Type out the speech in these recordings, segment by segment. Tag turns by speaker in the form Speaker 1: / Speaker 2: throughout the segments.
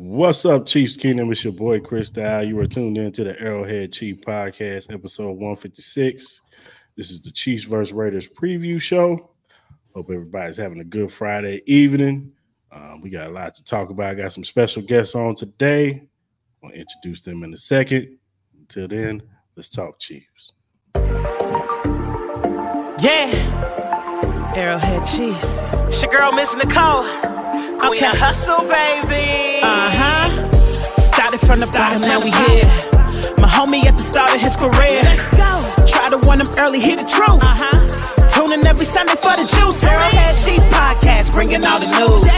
Speaker 1: What's up, Chiefs Kingdom? It's your boy Chris Dow. You are tuned in to the Arrowhead Chief Podcast, episode 156. This is the Chiefs vs. Raiders preview show. Hope everybody's having a good Friday evening. Um, we got a lot to talk about. I got some special guests on today. I'll introduce them in a second. Until then, let's talk Chiefs.
Speaker 2: Yeah. Arrowhead Chiefs. It's your girl, Miss Nicole. Okay. Hustle, baby. Uh huh. Started from the bottom, now we here. My homie at the start of his career. Let's go. Try to win him early, hear the truth. Uh huh. Tuning every Sunday for the juice. Arrowhead Chiefs podcast, bringing all the news.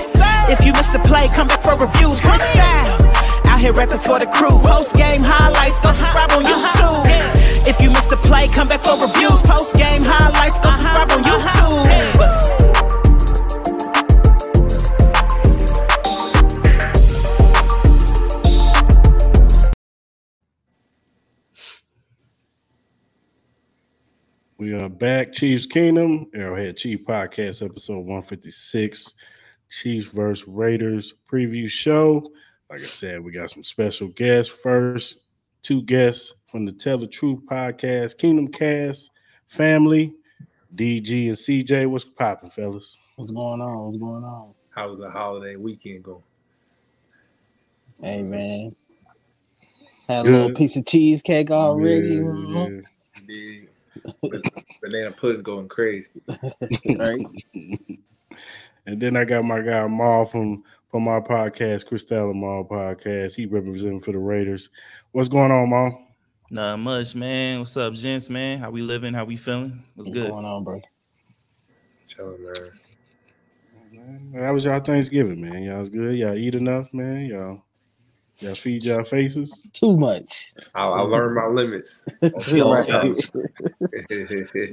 Speaker 2: If you missed the play, come back for reviews. Quick style. Out here rapping for the crew. Post game highlights, go subscribe on YouTube. If you missed the play, come back for reviews. Post game highlights, go subscribe on YouTube.
Speaker 1: We are back, Chiefs Kingdom, Arrowhead Chief Podcast, episode 156, Chiefs versus Raiders preview show. Like I said, we got some special guests. First, two guests from the Tell the Truth podcast, Kingdom Kast family, DG and CJ. What's popping, fellas?
Speaker 3: What's going on? What's going on?
Speaker 4: How was the holiday weekend going?
Speaker 3: Hey man, had a Good. little piece of cheesecake already.
Speaker 4: Yeah, yeah. Banana pudding going crazy. right.
Speaker 1: and then I got my guy Mal from from our podcast, Cris Style Mal podcast. He representing for the Raiders. What's going on, Mal?
Speaker 5: Not much, man. What's up, gents, man? How we living? How we feeling? What's, good? What's good?
Speaker 3: going on, bro?
Speaker 4: Chilling,
Speaker 1: man. How was y'all Thanksgiving, man? Y'all was good? Y'all eat enough, man? Y'all y'all feed y'all faces?
Speaker 3: Too much.
Speaker 4: I, I learned my limits.
Speaker 5: well,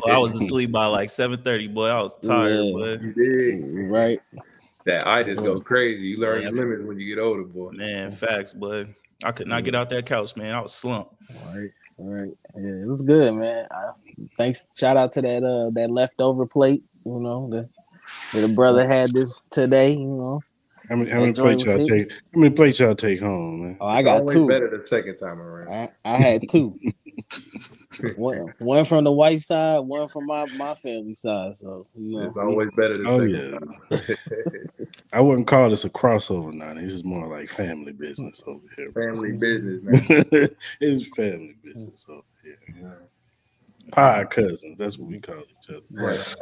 Speaker 5: I was asleep by like 7:30, boy. I was tired, yeah. boy.
Speaker 4: You did.
Speaker 3: Right.
Speaker 4: That I just go crazy. You learn your limits when you get older, boy.
Speaker 5: Man, facts, boy. I could not get out that couch, man. I was slumped.
Speaker 3: All right, all right. Yeah, it was good, man. I, thanks. Shout out to that uh that leftover plate. You know the the brother had this today. You know.
Speaker 1: How many, how many plates y'all take? How many plates y'all take home, man?
Speaker 3: Oh, I got two.
Speaker 4: Better the second time around.
Speaker 3: I, I had two. one, one from the wife side, one from my, my family side. So you know,
Speaker 4: it's always better than oh, yeah.
Speaker 1: I wouldn't call this a crossover now. This is more like family business over here.
Speaker 4: Family business, man.
Speaker 1: it's family business over here. Yeah. Pie cousins. That's what we call each other. Right.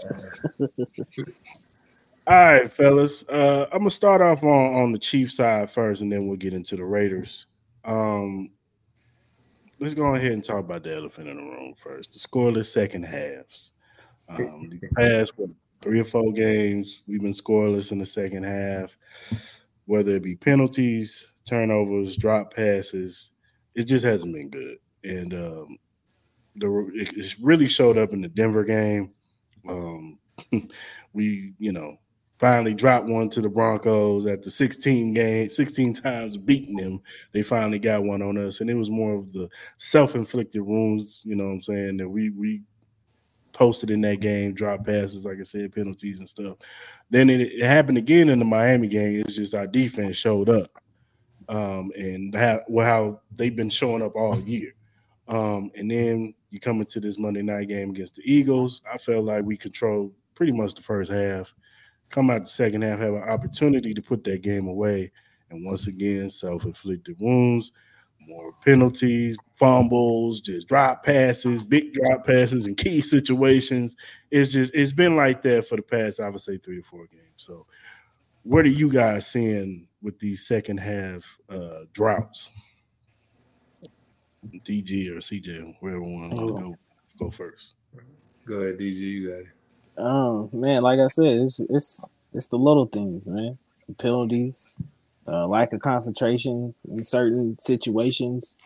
Speaker 1: All right, fellas. Uh, I'm gonna start off on, on the Chief side first, and then we'll get into the Raiders. Um, let's go ahead and talk about the elephant in the room first. The scoreless second halves. Um, the past what, three or four games, we've been scoreless in the second half. Whether it be penalties, turnovers, drop passes, it just hasn't been good. And um, the it really showed up in the Denver game. Um, we, you know, finally dropped one to the Broncos after 16 games, 16 times beating them. They finally got one on us, and it was more of the self-inflicted wounds. You know what I'm saying that we we posted in that game, drop passes, like I said, penalties and stuff. Then it, it happened again in the Miami game. It's just our defense showed up, um, and how how they've been showing up all year. Um, and then you come into this Monday night game against the Eagles. I felt like we controlled pretty much the first half come out the second half, have an opportunity to put that game away. And once again, self inflicted wounds, more penalties, fumbles, just drop passes, big drop passes, in key situations. It's just, it's been like that for the past, I would say, three or four games. So, what are you guys seeing with these second half uh, droughts? DG or CJ, whoever wants to oh. go, go first.
Speaker 4: Go ahead, DG. You got it.
Speaker 3: Um, man, like I said, it's it's it's the little things, man. The penalties, uh, lack of concentration in certain situations.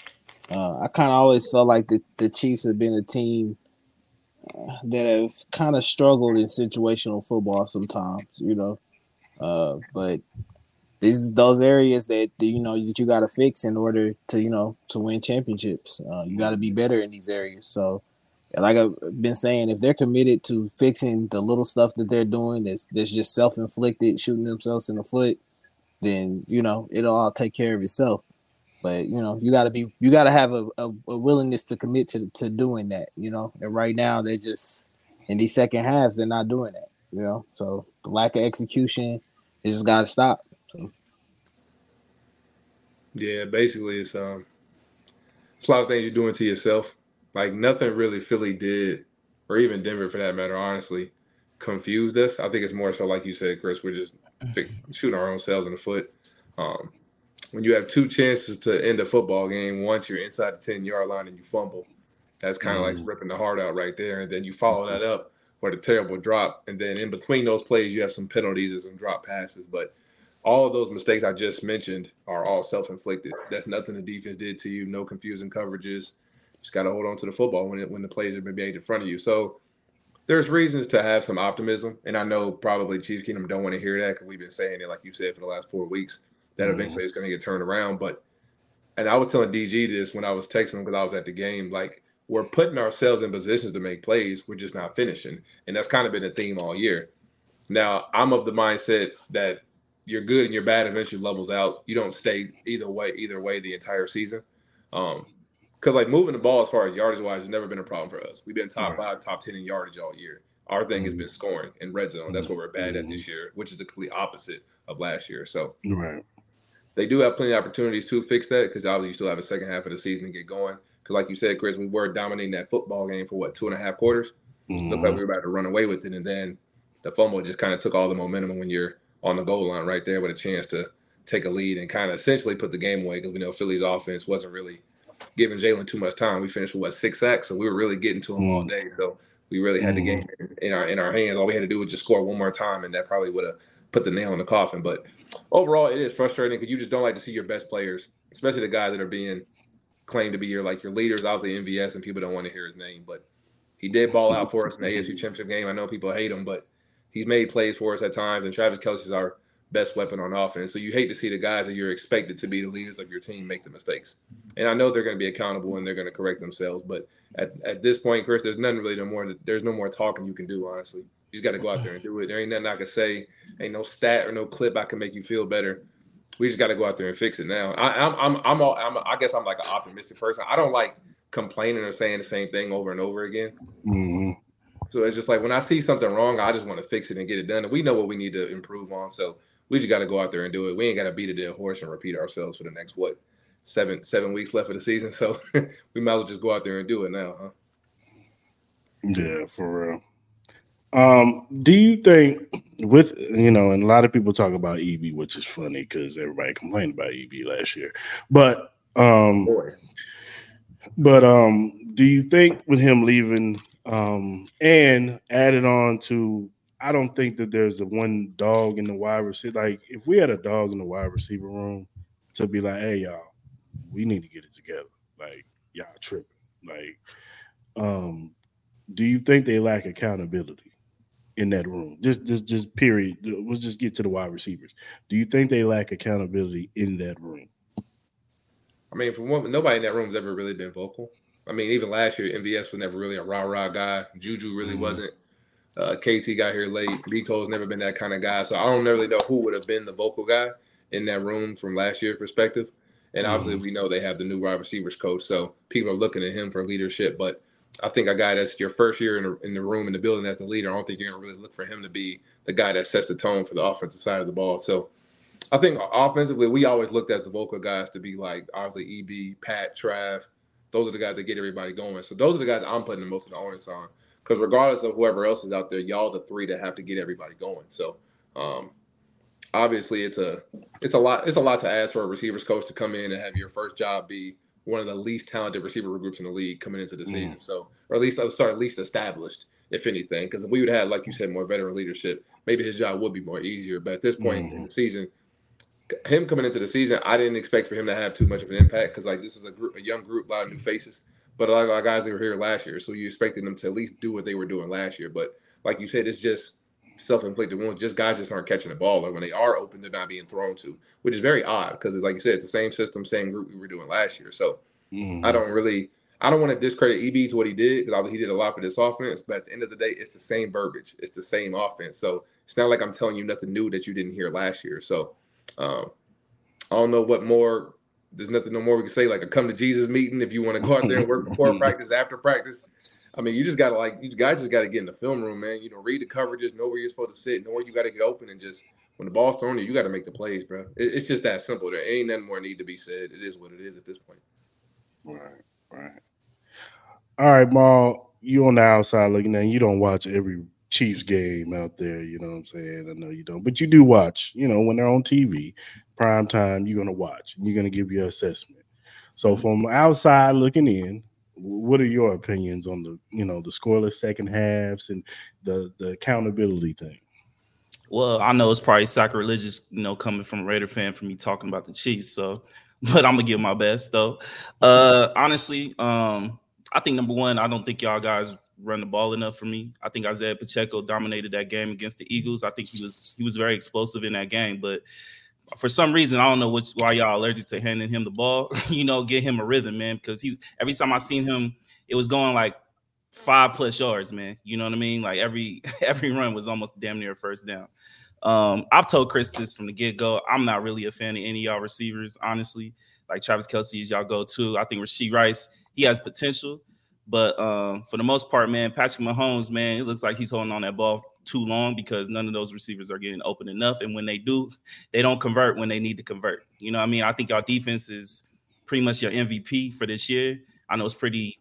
Speaker 3: Uh, I kind of always felt like the, the Chiefs have been a team uh, that have kind of struggled in situational football sometimes, you know. Uh, but these those areas that you know that you got to fix in order to you know to win championships. Uh, you got to be better in these areas. So like I've been saying, if they're committed to fixing the little stuff that they're doing that's that's just self inflicted, shooting themselves in the foot, then you know it'll all take care of itself. But you know, you gotta be you gotta have a, a, a willingness to commit to to doing that, you know. And right now they're just in these second halves, they're not doing that, you know. So the lack of execution it just gotta stop. So.
Speaker 4: Yeah, basically it's um it's a lot of things you're doing to yourself. Like nothing really Philly did, or even Denver for that matter, honestly, confused us. I think it's more so like you said, Chris, we're just shooting our own selves in the foot. Um, when you have two chances to end a football game, once you're inside the 10 yard line and you fumble, that's kind of mm. like ripping the heart out right there. And then you follow that up with a terrible drop. And then in between those plays, you have some penalties and some drop passes. But all of those mistakes I just mentioned are all self inflicted. That's nothing the defense did to you, no confusing coverages. Just got to hold on to the football when it, when the plays are being made in front of you. So there's reasons to have some optimism. And I know probably Chief Kingdom don't want to hear that because we've been saying it, like you said, for the last four weeks that mm-hmm. eventually it's going to get turned around. But and I was telling DG this when I was texting him because I was at the game. Like we're putting ourselves in positions to make plays, we're just not finishing, and that's kind of been a theme all year. Now I'm of the mindset that you're good and you're bad eventually levels out. You don't stay either way, either way the entire season. Um, because like moving the ball as far as yardage wise has never been a problem for us. We've been top right. five, top ten in yardage all year. Our thing mm-hmm. has been scoring in red zone. That's what we're bad mm-hmm. at this year, which is the complete opposite of last year. So
Speaker 1: right.
Speaker 4: They do have plenty of opportunities to fix that because obviously you still have a second half of the season to get going. Because like you said, Chris, we were dominating that football game for what two and a half quarters. Mm-hmm. Looked like we were about to run away with it, and then the fumble just kind of took all the momentum when you're on the goal line right there with a chance to take a lead and kind of essentially put the game away because we know Philly's offense wasn't really giving Jalen too much time. We finished with what six sacks, so we were really getting to him mm-hmm. all day. So we really had mm-hmm. the game in our in our hands. All we had to do was just score one more time, and that probably would have put the nail in the coffin. But overall, it is frustrating because you just don't like to see your best players, especially the guys that are being claimed to be your like your leaders, obviously MVS, and people don't want to hear his name. But he did ball out for us in the AFC Championship game. I know people hate him, but he's made plays for us at times, and Travis Kelce is our best weapon on offense. So you hate to see the guys that you're expected to be the leaders of your team make the mistakes. And I know they're going to be accountable and they're going to correct themselves. But at, at this point, Chris, there's nothing really no more. There's no more talking you can do, honestly. You just got to go out there and do it. There ain't nothing I can say. Ain't no stat or no clip I can make you feel better. We just got to go out there and fix it now. I, am I'm, I'm, all, I'm, I guess I'm like an optimistic person. I don't like complaining or saying the same thing over and over again.
Speaker 1: Mm-hmm.
Speaker 4: So it's just like when I see something wrong, I just want to fix it and get it done. And we know what we need to improve on. So we just got to go out there and do it. We ain't got to beat a dead horse and repeat ourselves for the next what seven seven weeks left of the season. So we might as well just go out there and do it now, huh?
Speaker 1: Yeah, for real. Um, do you think with you know, and a lot of people talk about EB, which is funny because everybody complained about EB last year, but um, Boy. but um, do you think with him leaving, um, and added on to, I don't think that there's a one dog in the wide receiver. Like if we had a dog in the wide receiver room to be like, hey y'all, we need to get it together. Like y'all tripping. Like, um, do you think they lack accountability? in that room? Just, just, just period. Let's just get to the wide receivers. Do you think they lack accountability in that room?
Speaker 4: I mean, for one, nobody in that room has ever really been vocal. I mean, even last year, MVS was never really a rah rah guy. Juju really mm-hmm. wasn't. Uh, KT got here late. Rico's never been that kind of guy. So I don't really know who would have been the vocal guy in that room from last year's perspective. And obviously, mm-hmm. we know they have the new wide receivers coach, so people are looking at him for leadership. But I think a guy that's your first year in the, in the room in the building as the leader, I don't think you're going to really look for him to be the guy that sets the tone for the offensive side of the ball. So I think offensively, we always looked at the vocal guys to be like obviously EB, Pat, Trav. Those are the guys that get everybody going. So those are the guys I'm putting the most of the onus on. Because regardless of whoever else is out there, y'all the three that have to get everybody going. So um, obviously, it's a it's a lot it's a lot to ask for a receivers coach to come in and have your first job be one of the least talented receiver groups in the league coming into the mm. season. So, or at least start at least established, if anything, because if we would have, like you said, more veteran leadership, maybe his job would be more easier. But at this point mm. in the season, him coming into the season, I didn't expect for him to have too much of an impact because like this is a group, a young group, a lot of new faces, but a lot of guys that were here last year, so you expected them to at least do what they were doing last year. But like you said, it's just self-inflicted wounds. Just guys just aren't catching the ball, or when they are open, they're not being thrown to, which is very odd because, like you said, it's the same system, same group we were doing last year. So mm-hmm. I don't really, I don't want to discredit EB to what he did because he did a lot for this offense. But at the end of the day, it's the same verbiage, it's the same offense. So it's not like I'm telling you nothing new that you didn't hear last year. So Um, I don't know what more. There's nothing no more we can say. Like a come to Jesus meeting. If you want to go out there and work before mm-hmm. practice, after practice. I mean, you just gotta like you guys just gotta get in the film room, man. You know, read the coverages, know where you're supposed to sit, know where you got to get open, and just when the ball's thrown, you, you got to make the plays, bro. It, it's just that simple. There ain't nothing more need to be said. It is what it is at this point.
Speaker 1: Right, right. All right, Mal. You on the outside looking in. You don't watch every Chiefs game out there. You know what I'm saying? I know you don't, but you do watch. You know when they're on TV, prime time. You're gonna watch. and You're gonna give your assessment. So from outside looking in, what are your opinions on the you know the scoreless second halves and the the accountability thing?
Speaker 5: Well, I know it's probably sacrilegious, you know, coming from a Raider fan for me talking about the Chiefs. So, but I'm gonna give my best though. Uh honestly, um, I think number one, I don't think y'all guys run the ball enough for me. I think Isiah Pacheco dominated that game against the Eagles. I think he was he was very explosive in that game, but for some reason, I don't know which why y'all allergic to handing him the ball. you know, get him a rhythm, man. Because he every time I seen him, it was going like five plus yards, man. You know what I mean? Like every every run was almost damn near first down. Um, I've told Chris this from the get go. I'm not really a fan of any y'all receivers, honestly. Like Travis Kelce is y'all go to. I think Rashee Rice, he has potential, but um, for the most part, man, Patrick Mahomes, man, it looks like he's holding on that ball too long because none of those receivers are getting open enough. And when they do, they don't convert when they need to convert. You know I mean? I think our defense is pretty much your MVP for this year. I know it's pretty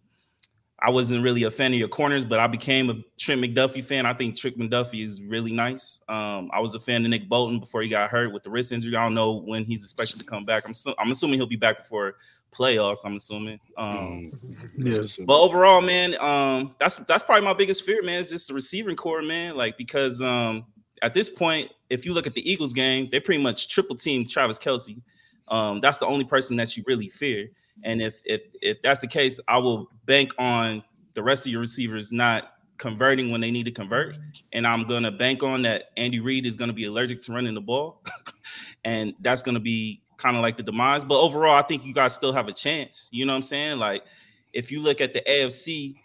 Speaker 5: I wasn't really a fan of your corners, but I became a Trent McDuffie fan. I think Trent McDuffie is really nice. Um, I was a fan of Nick Bolton before he got hurt with the wrist injury. I don't know when he's expected to come back. I'm su- I'm assuming he'll be back before playoffs. I'm assuming. Um,
Speaker 1: Yes,
Speaker 5: but overall, man, um, that's that's probably my biggest fear, man. Is just the receiving core, man. Like because um, at this point, if you look at the Eagles game, they pretty much triple team Travis Kelce. Um, that's the only person that you really fear. And if if if that's the case, I will bank on the rest of your receivers not converting when they need to convert. And I'm gonna bank on that Andy Reid is gonna be allergic to running the ball. and that's gonna be kind of like the demise. But overall, I think you guys still have a chance. You know what I'm saying? Like if you look at the AFC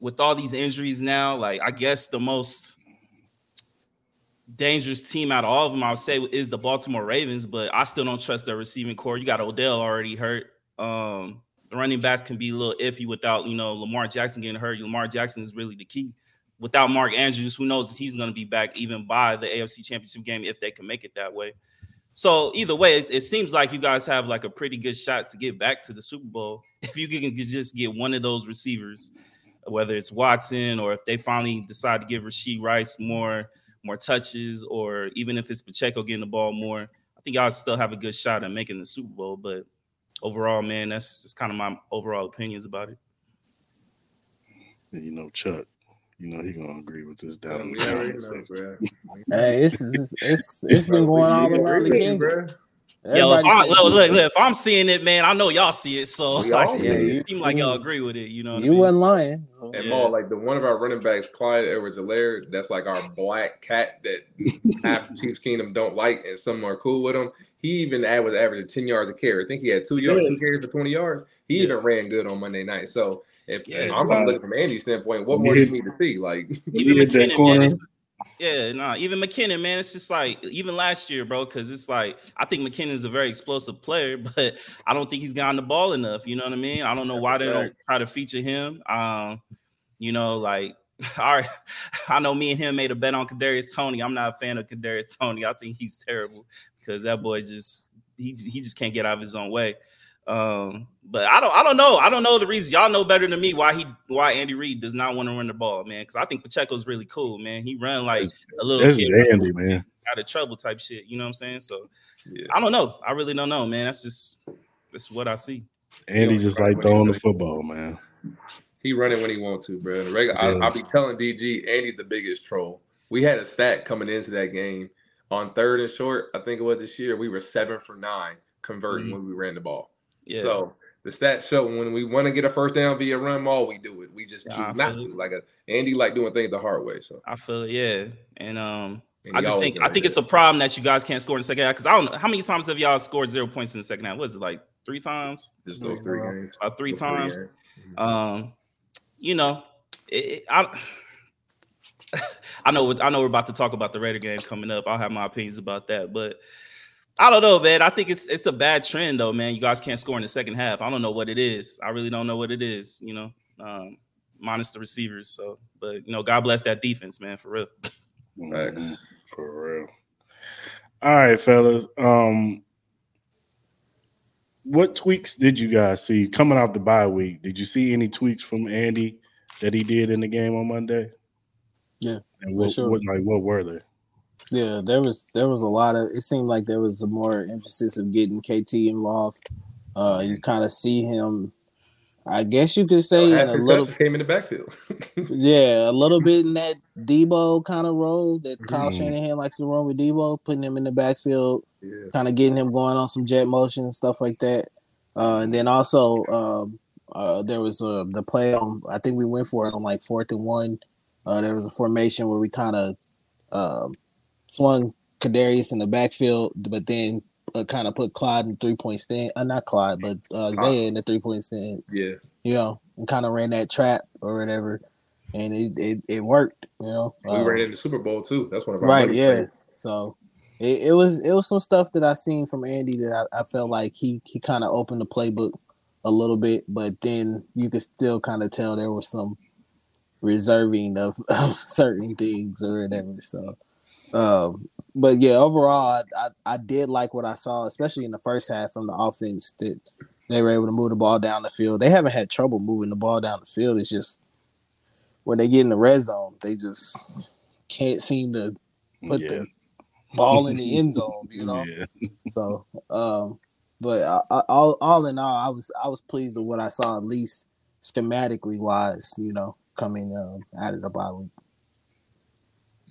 Speaker 5: with all these injuries now, like I guess the most dangerous team out of all of them, I would say, is the Baltimore Ravens. But I still don't trust their receiving core. You got Odell already hurt. Um, the running backs can be a little iffy without you know Lamar Jackson getting hurt. Lamar Jackson is really the key. Without Mark Andrews, who knows if he's going to be back even by the AFC Championship game if they can make it that way. So either way, it, it seems like you guys have like a pretty good shot to get back to the Super Bowl if you can just get one of those receivers, whether it's Watson or if they finally decide to give Rashee Rice more more touches, or even if it's Pacheco getting the ball more. I think y'all still have a good shot at making the Super Bowl. But overall, man, that's just kind of my overall opinions about it.
Speaker 1: you know Chuck. You know he gonna agree with this down. in the
Speaker 4: Yeah, you know, bro.
Speaker 3: Hey, it's it's it's, it's been going all around the kingdom.
Speaker 4: Bro.
Speaker 5: Yo, if,
Speaker 3: Everybody
Speaker 5: I, look, look, look, if I'm seeing it, man, I know y'all see it. So
Speaker 4: We all
Speaker 5: like,
Speaker 4: see
Speaker 3: it.
Speaker 5: it seems like y'all agree with it. You know, what I
Speaker 3: you
Speaker 5: mean?
Speaker 3: wasn't lying. so-
Speaker 4: And
Speaker 5: Yeah.
Speaker 4: more like the one of our running backs, Clyde Edwards-Helaire, that's like our black cat that half of Chiefs Kingdom don't like, and some are cool with him. He even ad- was averaging 10 yards a carry. I think he had two yards, two carries for 20 yards. He even ran good on Monday night. So if
Speaker 5: Yeah,
Speaker 4: I'm
Speaker 1: wow.
Speaker 4: looking from Andy's standpoint, what more do you need to see? Like
Speaker 5: even
Speaker 1: hit that
Speaker 5: McKinnon, man,
Speaker 1: corner.
Speaker 5: it's, yeah, nah, even McKinnon, man, it's just like even last year, bro, because it's like I think McKinnon is a very explosive player, but I don't think he's gotten the ball enough. You know what I mean? I don't know why they don't try to feature him. Um, you know, like all right, I know me and him made a bet on Kadarius Toney. I'm not a fan of Kadarius Toney. I think he's terrible because that boy just he he just can't get out of his own way. Um, but I don't I don't know. I don't know the reason. Y'all know better than me why he why Andy Reid does not want to run the ball, man. Because I think Pacheco's really cool, man. He run like a little
Speaker 1: This
Speaker 5: kid
Speaker 1: is Andy, man.
Speaker 5: out of trouble type shit. You know what I'm saying? So
Speaker 4: Yeah.
Speaker 5: I don't know. I really don't know, man. That's just that's what I see.
Speaker 1: Andy just like throwing the football, man.
Speaker 4: he running when he want to, bro. The regular, I,
Speaker 1: Yeah.
Speaker 4: I'll be telling DG, Andy's the biggest troll. We had a stat coming into that game on third and short. I think it was this year. We were seven for nine converting
Speaker 5: Mhm.
Speaker 4: when we ran the ball.
Speaker 5: Yeah.
Speaker 4: So the stats show when we want to get a first down via run ball, we do it. We just
Speaker 5: Yeah,
Speaker 4: choose not
Speaker 5: feel
Speaker 4: to. Like a, Andy like doing things the hard way. So
Speaker 5: I feel it, yeah. And um
Speaker 4: and
Speaker 5: I just think I think it's a problem that you guys can't score in the second half. Because I don't know how many times have y'all scored zero points in the second half? Was it like three times?
Speaker 4: just those three games.
Speaker 5: About three
Speaker 4: Those
Speaker 5: times?
Speaker 4: games.
Speaker 5: Um, you know, it, it- I I know I know we're about to talk about the Raider game coming up. I'll have my opinions about that, but I don't know, man. I think it's it's a bad trend though, man. You guys can't score in the second half. I don't know what it is. I really don't know what it is. You know, um, minus the receivers. So, but you know, God bless that defense, man, for real.
Speaker 1: Mm-hmm. For real. All right, fellas. Um, what tweaks did you guys see coming off the bye week? Did you see any tweaks from Andy that he did in the game on Monday?
Speaker 3: Yeah,
Speaker 1: and what, sure. what like what were they?
Speaker 3: Yeah, there was there was a lot of. It seemed like there was a more emphasis of getting KT involved. Uh, you kind of see him. I guess you could say
Speaker 4: in a little came in the backfield.
Speaker 3: yeah, a little bit in that Deebo kind of role that mm-hmm. Kyle Shanahan likes to run with Deebo, putting him in the backfield, yeah. kind of getting him going on some jet motion and stuff like that. Uh, and then also um, uh, there was a the play on. I think we went for it on like fourth and one. Uh, there was a formation where we kind of um, swung Kadarius in the backfield, but then uh, kind of put Clyde in three point stand. Uh, not Clyde, but uh, Zaya in the three point stand.
Speaker 4: Yeah,
Speaker 3: you know, and kind of ran that trap or whatever, and it it, it worked. You know,
Speaker 4: we um, ran in the Super Bowl too. That's one of our
Speaker 3: right. Yeah, players. so. It, it, was it was some stuff that I seen from Andy that I, I felt like he he kind of opened the playbook a little bit, but then you could still kind of tell there was some reserving of, of certain things or whatever. So um, but yeah, overall, I, I, I did like what I saw, especially in the first half from the offense that they were able to move the ball down the field. They haven't had trouble moving the ball down the field. It's just when they get in the red zone, they just can't seem to put yeah. the ball in the end zone. You know, yeah. so um, but I, I, all all in all, I was I was pleased with what I saw at least schematically wise. You know, coming um, out of the bye week.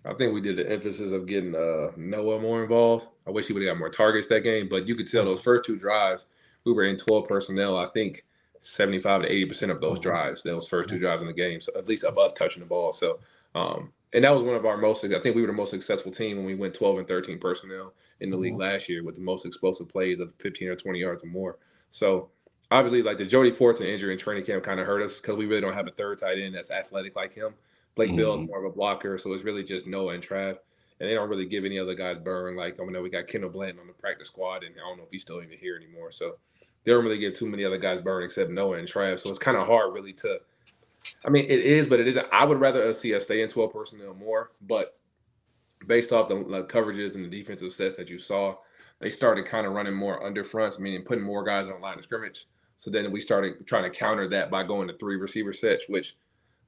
Speaker 4: I think we did the emphasis of getting uh, Noah more involved. I wish he would have got more targets that game, but you could tell those first two drives, we were in 12 personnel. I think 75 to 80% of those drives, those first two drives in the game, so at least of us touching the ball. So, um, and that was one of our most, I think we were the most successful team when we went 12 and 13 personnel in the league mm-hmm. last year with the most explosive plays of 15 or 20 yards or more. So, obviously, like the Jody Fortson injury in training camp kind of hurt us because we really don't have a third tight end that's athletic like him. Blake mm-hmm. Bell is more of a blocker, so it's really just Noah and Trav. And they don't really give any other guys burn. Like I know we got Kendall Blanton on the practice squad, and I don't know if he's still even here anymore. So they don't really give too many other guys burn except Noah and Trav. So it's kind of hard really to. I mean, it is, but it isn't. I would rather us see us stay in 12 personnel more, but based off the like, coverages and the defensive sets that you saw, they started kind of running more under fronts, meaning putting more guys on the line of scrimmage. So then we started trying to counter that by going to three receiver sets, which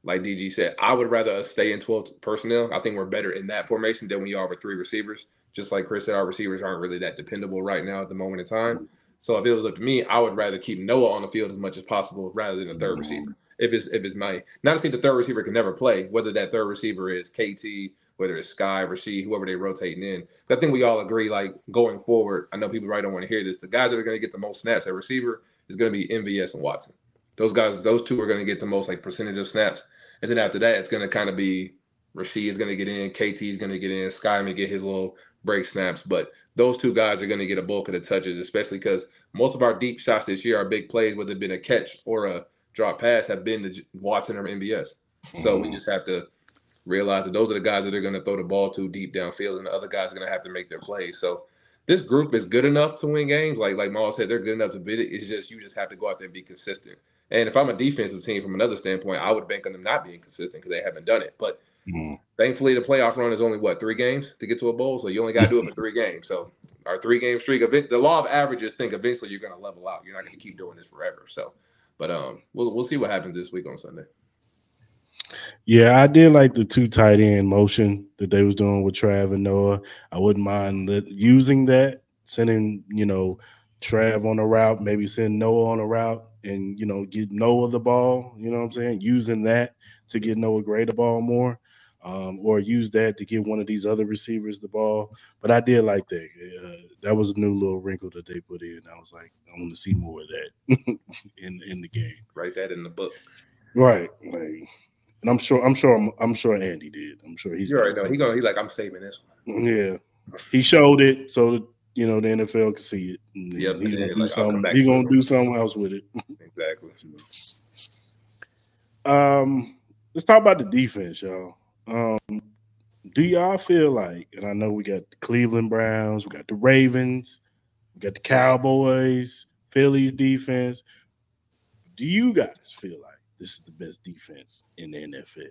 Speaker 4: like DG said, I would rather us stay in 12 personnel. I think we're better in that formation than we are with three receivers. Just like Chris said, our receivers aren't really that dependable right now at the moment in time. So if it was up to me, I would rather keep Noah on the field as much as possible rather than a third receiver. If it's if it's my not to say the third receiver can never play, whether that third receiver is KT, whether it's Skyy, Rashee, whoever they rotating in. I think we all agree, like going forward, I know people right don't want to hear this. The guys that are going to get the most snaps at receiver is going to be MVS and Watson. Those guys, those two are going to get the most like percentage of snaps. And then after that, it's going to kind of be Rashee is going to get in, KT is going to get in, Skyy may get his little break snaps, but those two guys are going to get a bulk of the touches, especially because most of our deep shots this year, our big plays, whether it been a catch or a drop pass, have been to Watson or MVS. So we mm-hmm. just have to realize that those are the guys that are going to throw the ball to deep downfield, and the other guys are going to have to make their plays. So this group is good enough to win games. Like like Mal said, they're good enough to beat it. It's just you just have to go out there and be consistent. And if I'm a defensive team from another standpoint, I would bank on them not being consistent because they haven't done it. But mm. thankfully, the playoff run is only what three games to get to a bowl, so you only got to do it for three games. So our three game streak, the law of averages, think eventually you're going to level out. You're not going to keep doing this forever. So, but um, we'll we'll see what happens this week on Sunday.
Speaker 1: Yeah, I did like the two tight end motion that they was doing with Trav and Noah. I wouldn't mind using that, sending you know Trav on a route, maybe send Noah on a route and you know get Noah the ball. You know what I'm saying? Using that to get Noah Gray the ball more, um, or use that to get one of these other receivers the ball. But I did like that. Uh, that was a new little wrinkle that they put in. I was like, I want to see more of that in in the game.
Speaker 4: Write that in the book.
Speaker 1: Right. Like, and I'm sure. I'm sure. I'm, I'm sure Andy did. I'm sure he's.
Speaker 4: You're right. No, he going. He's like, I'm saving this
Speaker 1: one. Yeah. He showed it so you know the NFL can see it.
Speaker 4: Yeah,
Speaker 1: he's gonna, do, like, something, he gonna do something else with it.
Speaker 4: exactly.
Speaker 1: um, let's talk about the defense, y'all. Um, do y'all feel like, and I know we got the Cleveland Browns, we got the Ravens, we got the Cowboys, Philly's defense. Do you guys feel like this is the best defense in the NFL?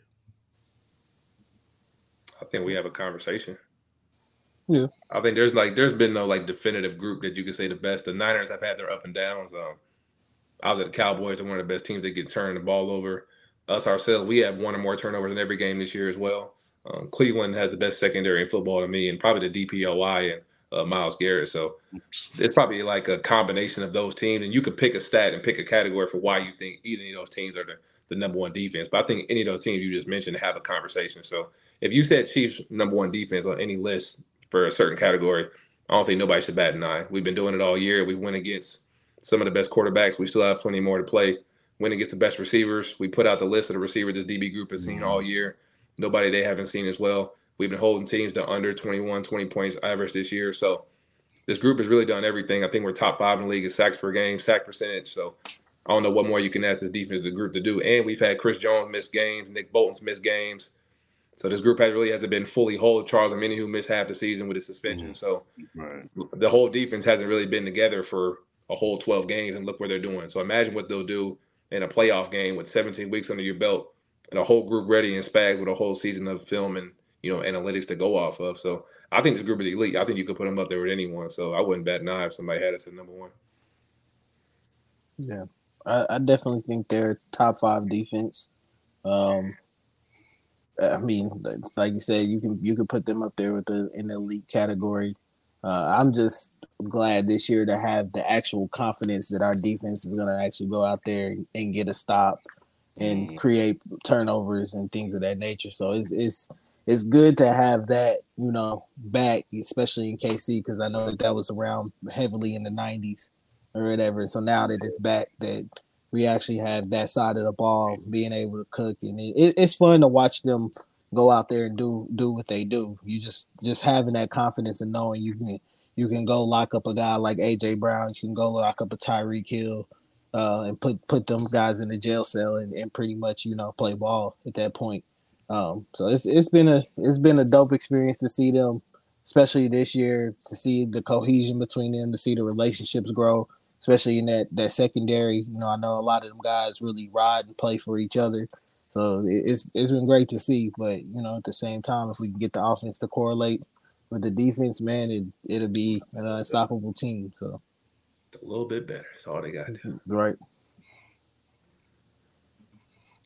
Speaker 4: I think we have a conversation.
Speaker 3: Yeah.
Speaker 4: I think there's like there's been no like definitive group that you could say the best. The Niners have had their up and downs. Um, I was at the Cowboys, they're one of the best teams that get turned the ball over. Us ourselves, we have one or more turnovers in every game this year as well. Um, Cleveland has the best secondary in football to me, and probably the DPOY and uh, Myles Garrett. So it's probably like a combination of those teams, and you could pick a stat and pick a category for why you think either of those teams are the, the number one defense. But I think any of those teams you just mentioned have a conversation. So if you said Chiefs number one defense on any list for a certain category, I don't think nobody should bat an eye. We've been doing it all year. We went against some of the best quarterbacks. We still have plenty more to play. Went against the best receivers. We put out the list of the receivers this DB group has seen mm-hmm. all year. Nobody they haven't seen as well. We've been holding teams to under 21, 20 points average this year. So this group has really done everything. I think we're top five in the league in sacks per game, sack percentage. So I don't know what more you can add to the defense, the group to do. And we've had Chris Jones miss games, Nick Bolton's miss games. So this group has really hasn't been fully whole. Charles Omenihu who missed half the season with his suspension.
Speaker 1: Mhm.
Speaker 4: So
Speaker 1: Right.
Speaker 4: the whole defense hasn't really been together for a whole 12 games and look where they're doing. So imagine what they'll do in a playoff game with 17 weeks under your belt and a whole group ready and spags with a whole season of film and you know analytics to go off of. So I think this group is elite. I think you could put them up there with anyone. So I wouldn't bat an eye if somebody had us at number one.
Speaker 3: Yeah, I, I definitely think they're top five defense. Um, I mean, like you said, you can you can put them up there with the in the elite category. Uh, I'm just glad this year to have the actual confidence that our defense is going to actually go out there and, and get a stop and
Speaker 1: Mhm.
Speaker 3: create turnovers and things of that nature. So it's it's it's good to have that you know back, especially in KC because I know that that was around heavily in the '90s or whatever. So now that it's back, that we actually have that side of the ball being able to cook, and it, it, it's fun to watch them go out there and do do what they do. You just just having that confidence and knowing you can you can go lock up a guy like AJ Brown, you can go lock up a Tyreek Hill, uh, and put put them guys in the jail cell and, and pretty much you know play ball at that point. Um, so it's it's been a it's been a dope experience to see them, especially this year, to see the cohesion between them, to see the relationships grow, especially in that that secondary. You know, I know a lot of them guys really ride and play for each other. So it- it's it's been great to see, but you know, at the same time, if we can get the offense to correlate with the defense, man, it it'll be an unstoppable team. So
Speaker 4: A little bit better. That's all they got. to do.
Speaker 3: right,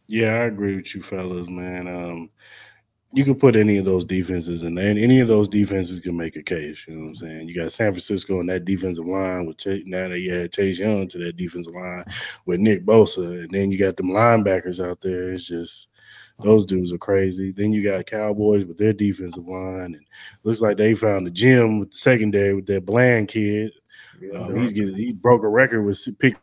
Speaker 1: Yeah, I agree with you, fellas, man. Um, you could put any of those defenses in there, and any of those defenses can make a case. You know what I'm saying? You got San Francisco and that defensive line with now that you had Chase Young to that defensive line with Nick Bosa, and then you got them linebackers out there. It's just those dudes are crazy. Then you got Cowboys with their defensive line, and looks like they found the gym with the secondary with that Bland kid.
Speaker 4: Yeah,
Speaker 1: Uh, he's getting, he broke a record with pick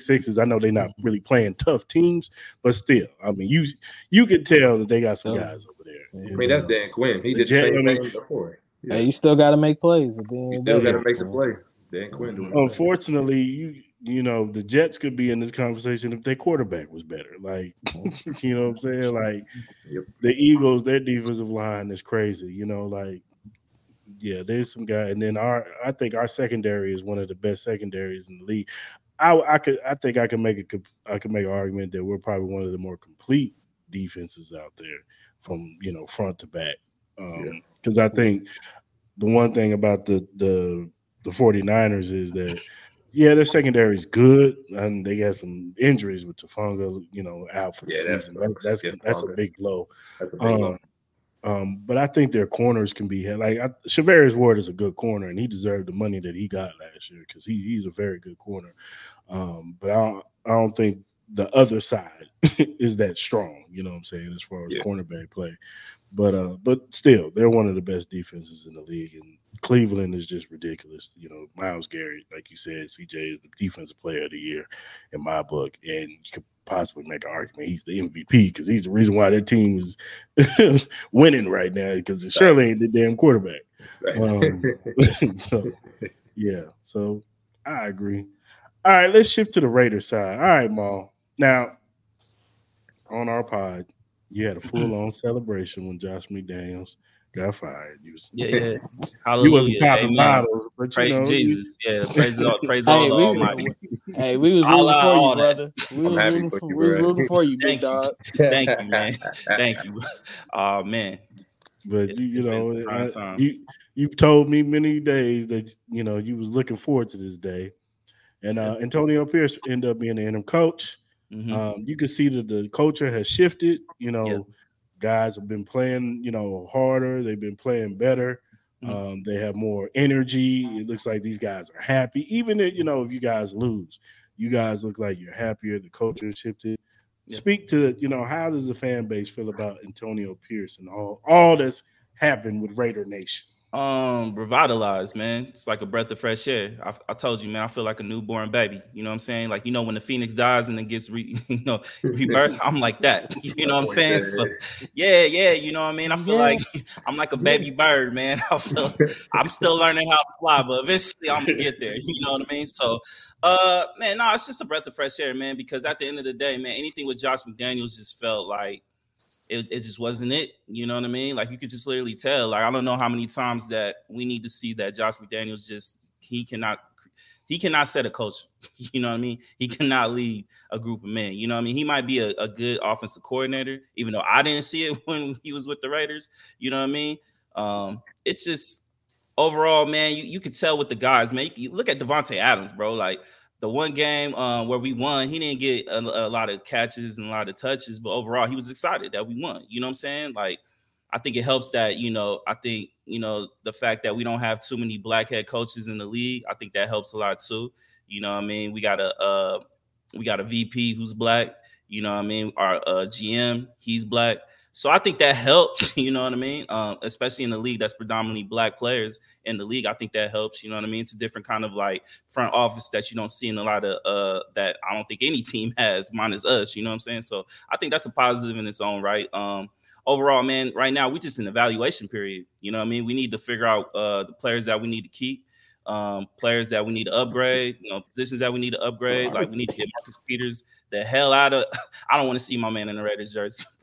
Speaker 1: sixes. I know they're not really playing tough teams, but still, I mean, you you can tell that they got some guys.
Speaker 4: I mean, that's Dan Quinn. He
Speaker 1: The
Speaker 4: did the same thing before. Yeah.
Speaker 3: hey, you still got to make plays at the end
Speaker 4: You still got to make the play. Dan Quinn doing it.
Speaker 1: Unfortunately, you you know the Jets could be in this conversation if their quarterback was better. Like, you know what I'm saying? Like
Speaker 4: Yep.
Speaker 1: the Eagles, their defensive line is crazy. You know, like yeah, there's some guy, and then our I think our secondary is one of the best secondaries in the league. I I could I think I can make a I co- I can make an argument that we're probably one of the more complete defenses out there from you know front to back. Um because I think the one thing about the the the 49ers is that yeah, their secondary is good, and they got some injuries with Hufanga, you know, out for the
Speaker 4: Yeah, that
Speaker 1: season. That's
Speaker 4: sucks.
Speaker 1: that's,
Speaker 4: Yeah,
Speaker 1: that's a big blow.
Speaker 4: A
Speaker 1: Um, um, but I think their corners can be like I, Charvarius Ward is a good corner, and he deserved the money that he got last year because he, he's a very good corner. Um, but I don't, I don't think the other side is that strong. You know what I'm saying as far as
Speaker 4: Yeah.
Speaker 1: cornerback play. But uh, but still, they're one of the best defenses in the league, and Cleveland is just ridiculous. You know, Myles Garrett, like you said, CJ is the defensive player of the year in my book, and you could possibly make an argument he's the MVP because he's the reason why their team is winning right now because it surely ain't the damn quarterback.
Speaker 4: Right.
Speaker 1: um, so yeah, so I agree. All right, let's shift to the Raiders side. All right, Mal. Now on our pod, You had a full on celebration when Josh McDaniels got fired. You was,
Speaker 5: Yeah, yeah.
Speaker 1: you wasn't popping
Speaker 5: Amen.
Speaker 1: bottles, but you
Speaker 5: Praise
Speaker 1: know,
Speaker 5: Jesus. Yeah, praise the praise the
Speaker 3: Hey,
Speaker 5: Lord
Speaker 3: we-
Speaker 5: Almighty.
Speaker 3: Hey, we was
Speaker 5: I'll
Speaker 3: rooting for you, brother. We was rooting
Speaker 4: for
Speaker 3: for,
Speaker 4: you,
Speaker 3: we was rooting for you, big
Speaker 5: Thank you.
Speaker 3: dog.
Speaker 5: Thank you, man. Thank you. Oh man.
Speaker 1: But
Speaker 5: It's-
Speaker 1: you, you know, I- you you've told me many days that you know you was looking forward to this day, and uh, Antonio Pierce ended up being the interim coach.
Speaker 5: Mhm.
Speaker 1: Um, you can see that the culture has shifted. You know,
Speaker 5: Yeah.
Speaker 1: guys have been playing, you know, harder. They've been playing better.
Speaker 5: Mhm.
Speaker 1: Um, they have more energy. It looks like these guys are happy. Even if you know if you guys lose, you guys look like you're happier. The culture has shifted.
Speaker 5: Yeah.
Speaker 1: Speak to you know how does the fan base feel about Antonio Pierce and all all that's happened with Raider Nation?
Speaker 5: Um revitalized man. It's like a breath of fresh air. I, I told you man i feel like a newborn baby. You know what i'm saying? Like you know when the phoenix dies and then gets re, you know rebirth i'm like that. You know what i'm saying? So yeah yeah you know what i mean? I feel like i'm like a baby bird man. I feel i'm still learning how to fly but eventually i'm gonna get there you know what i mean? So uh man no it's just a breath of fresh air man because at the end of the day man anything with josh mcdaniels just felt like it, it just wasn't it. You know what I mean? Like you could just literally tell. Like I don't know how many times that we need to see that Josh McDaniels just he cannot he cannot set a culture. You know what I mean? He cannot lead a group of men. You know what I mean? He might be a, a good offensive coordinator, even though I didn't see it when he was with the Raiders. You know what I mean? Um, it's just overall, man, you, you could tell with the guys, man. You, you look at Davante Adams, bro. Like the one game uh, where we won, he didn't get a, a lot of catches and a lot of touches, but overall, he was excited that we won. You know what I'm saying? Like, I think it helps that you know. I think you know the fact that we don't have too many black head coaches in the league. I think that helps a lot too. You know what I mean? We got a uh, we got a VP who's black. You know what I mean? Our uh, GM, he's black. So I think that helps, you know what I mean? Um, especially in the league that's predominantly black players in the league. I think that helps, you know what I mean? It's a different kind of like front office that you don't see in a lot of uh that I don't think any team has, minus us, you know what I'm saying? So I think that's a positive in its own right. Um overall, man, right now we're just in evaluation period. You know what I mean? We need to figure out uh the players that we need to keep, um, players that we need to upgrade, you know, positions that we need to upgrade. Like we need to get Marcus Peters the hell out of I don't want to see my man in the Raiders jersey,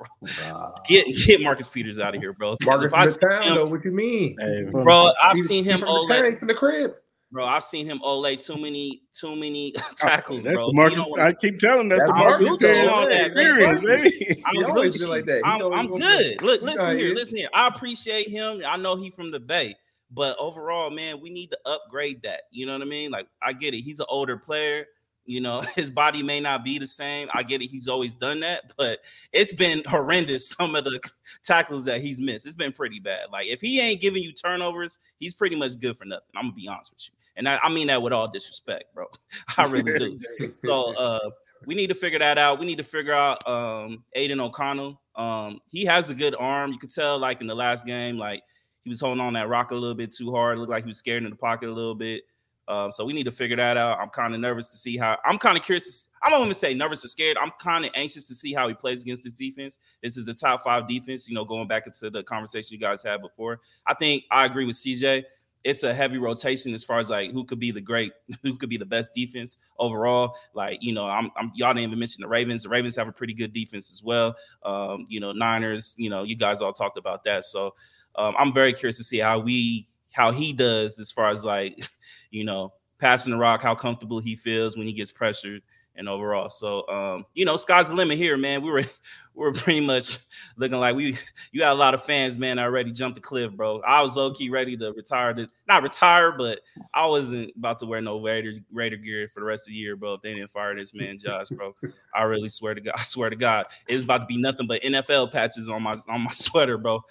Speaker 5: bro. Get get Marcus Peters out of here, bro. 'Cause
Speaker 4: Marcus
Speaker 5: if I see
Speaker 4: town,
Speaker 5: him-
Speaker 4: though. What you mean?
Speaker 1: Hey,
Speaker 5: bro, I've
Speaker 4: He's-
Speaker 5: seen him
Speaker 4: all the
Speaker 5: ole,
Speaker 4: town, he's from the crib.
Speaker 5: bro. I've seen him ole too many too many tackles,
Speaker 1: that's
Speaker 5: bro.
Speaker 1: the
Speaker 5: He
Speaker 1: Marcus.
Speaker 5: wanna-
Speaker 1: I keep telling him that's,
Speaker 4: That's
Speaker 1: the Marcus
Speaker 5: Marcus
Speaker 1: Peters
Speaker 5: on that, man.
Speaker 1: experience, eh?
Speaker 5: I'm
Speaker 4: He always been
Speaker 5: Gucci.
Speaker 4: like that.
Speaker 5: I'm, I'm good. Look, listen
Speaker 4: how he
Speaker 5: here,
Speaker 4: is.
Speaker 5: listen here. I appreciate him. I know he from the Bay, but overall, man, we need to upgrade that. You know what I mean? Like, I get it. He's an older player. You know, his body may not be the same. I get it. He's always done that, but it's been horrendous. Some of the tackles that he's missed, it's been pretty bad. Like, if he ain't giving you turnovers, he's pretty much good for nothing. I'm gonna be honest with you, and I, I mean that with all disrespect, bro. I really do. So uh we need to figure that out. We need to figure out um Aidan O'Connell. Um he has a good arm. You could tell like in the last game, like he was holding on that rock a little bit too hard. Looked like he was scared in the pocket a little bit. Um, so we need to figure that out. I'm kind of nervous to see how I'm kind of curious. I don't even say nervous or scared. I'm kind of anxious to see how he plays against this defense. This is the top five defense, you know, going back into the conversation you guys had before. I think I agree with CJ it's a heavy rotation as far as like who could be the great, who could be the best defense overall. Like, you know, I'm, I'm y'all didn't even mention the Ravens. The Ravens have a pretty good defense as well. Um, you know, Niners, you know, you guys all talked about that. So um, I'm very curious to see how we how he does as far as like, you know, passing the rock, how comfortable he feels when he gets pressured and overall. So um, you know, sky's the limit here, man. We were we were pretty much looking like we you got a lot of fans, man, already jumped the cliff, bro. I was low key ready to retire this, not retire, but I wasn't about to wear no Raider Raider gear for the rest of the year, bro. If they didn't fire this man, Josh, bro. I really swear to God, I swear to God, it was about to be nothing but NFL patches on my on my sweater, bro.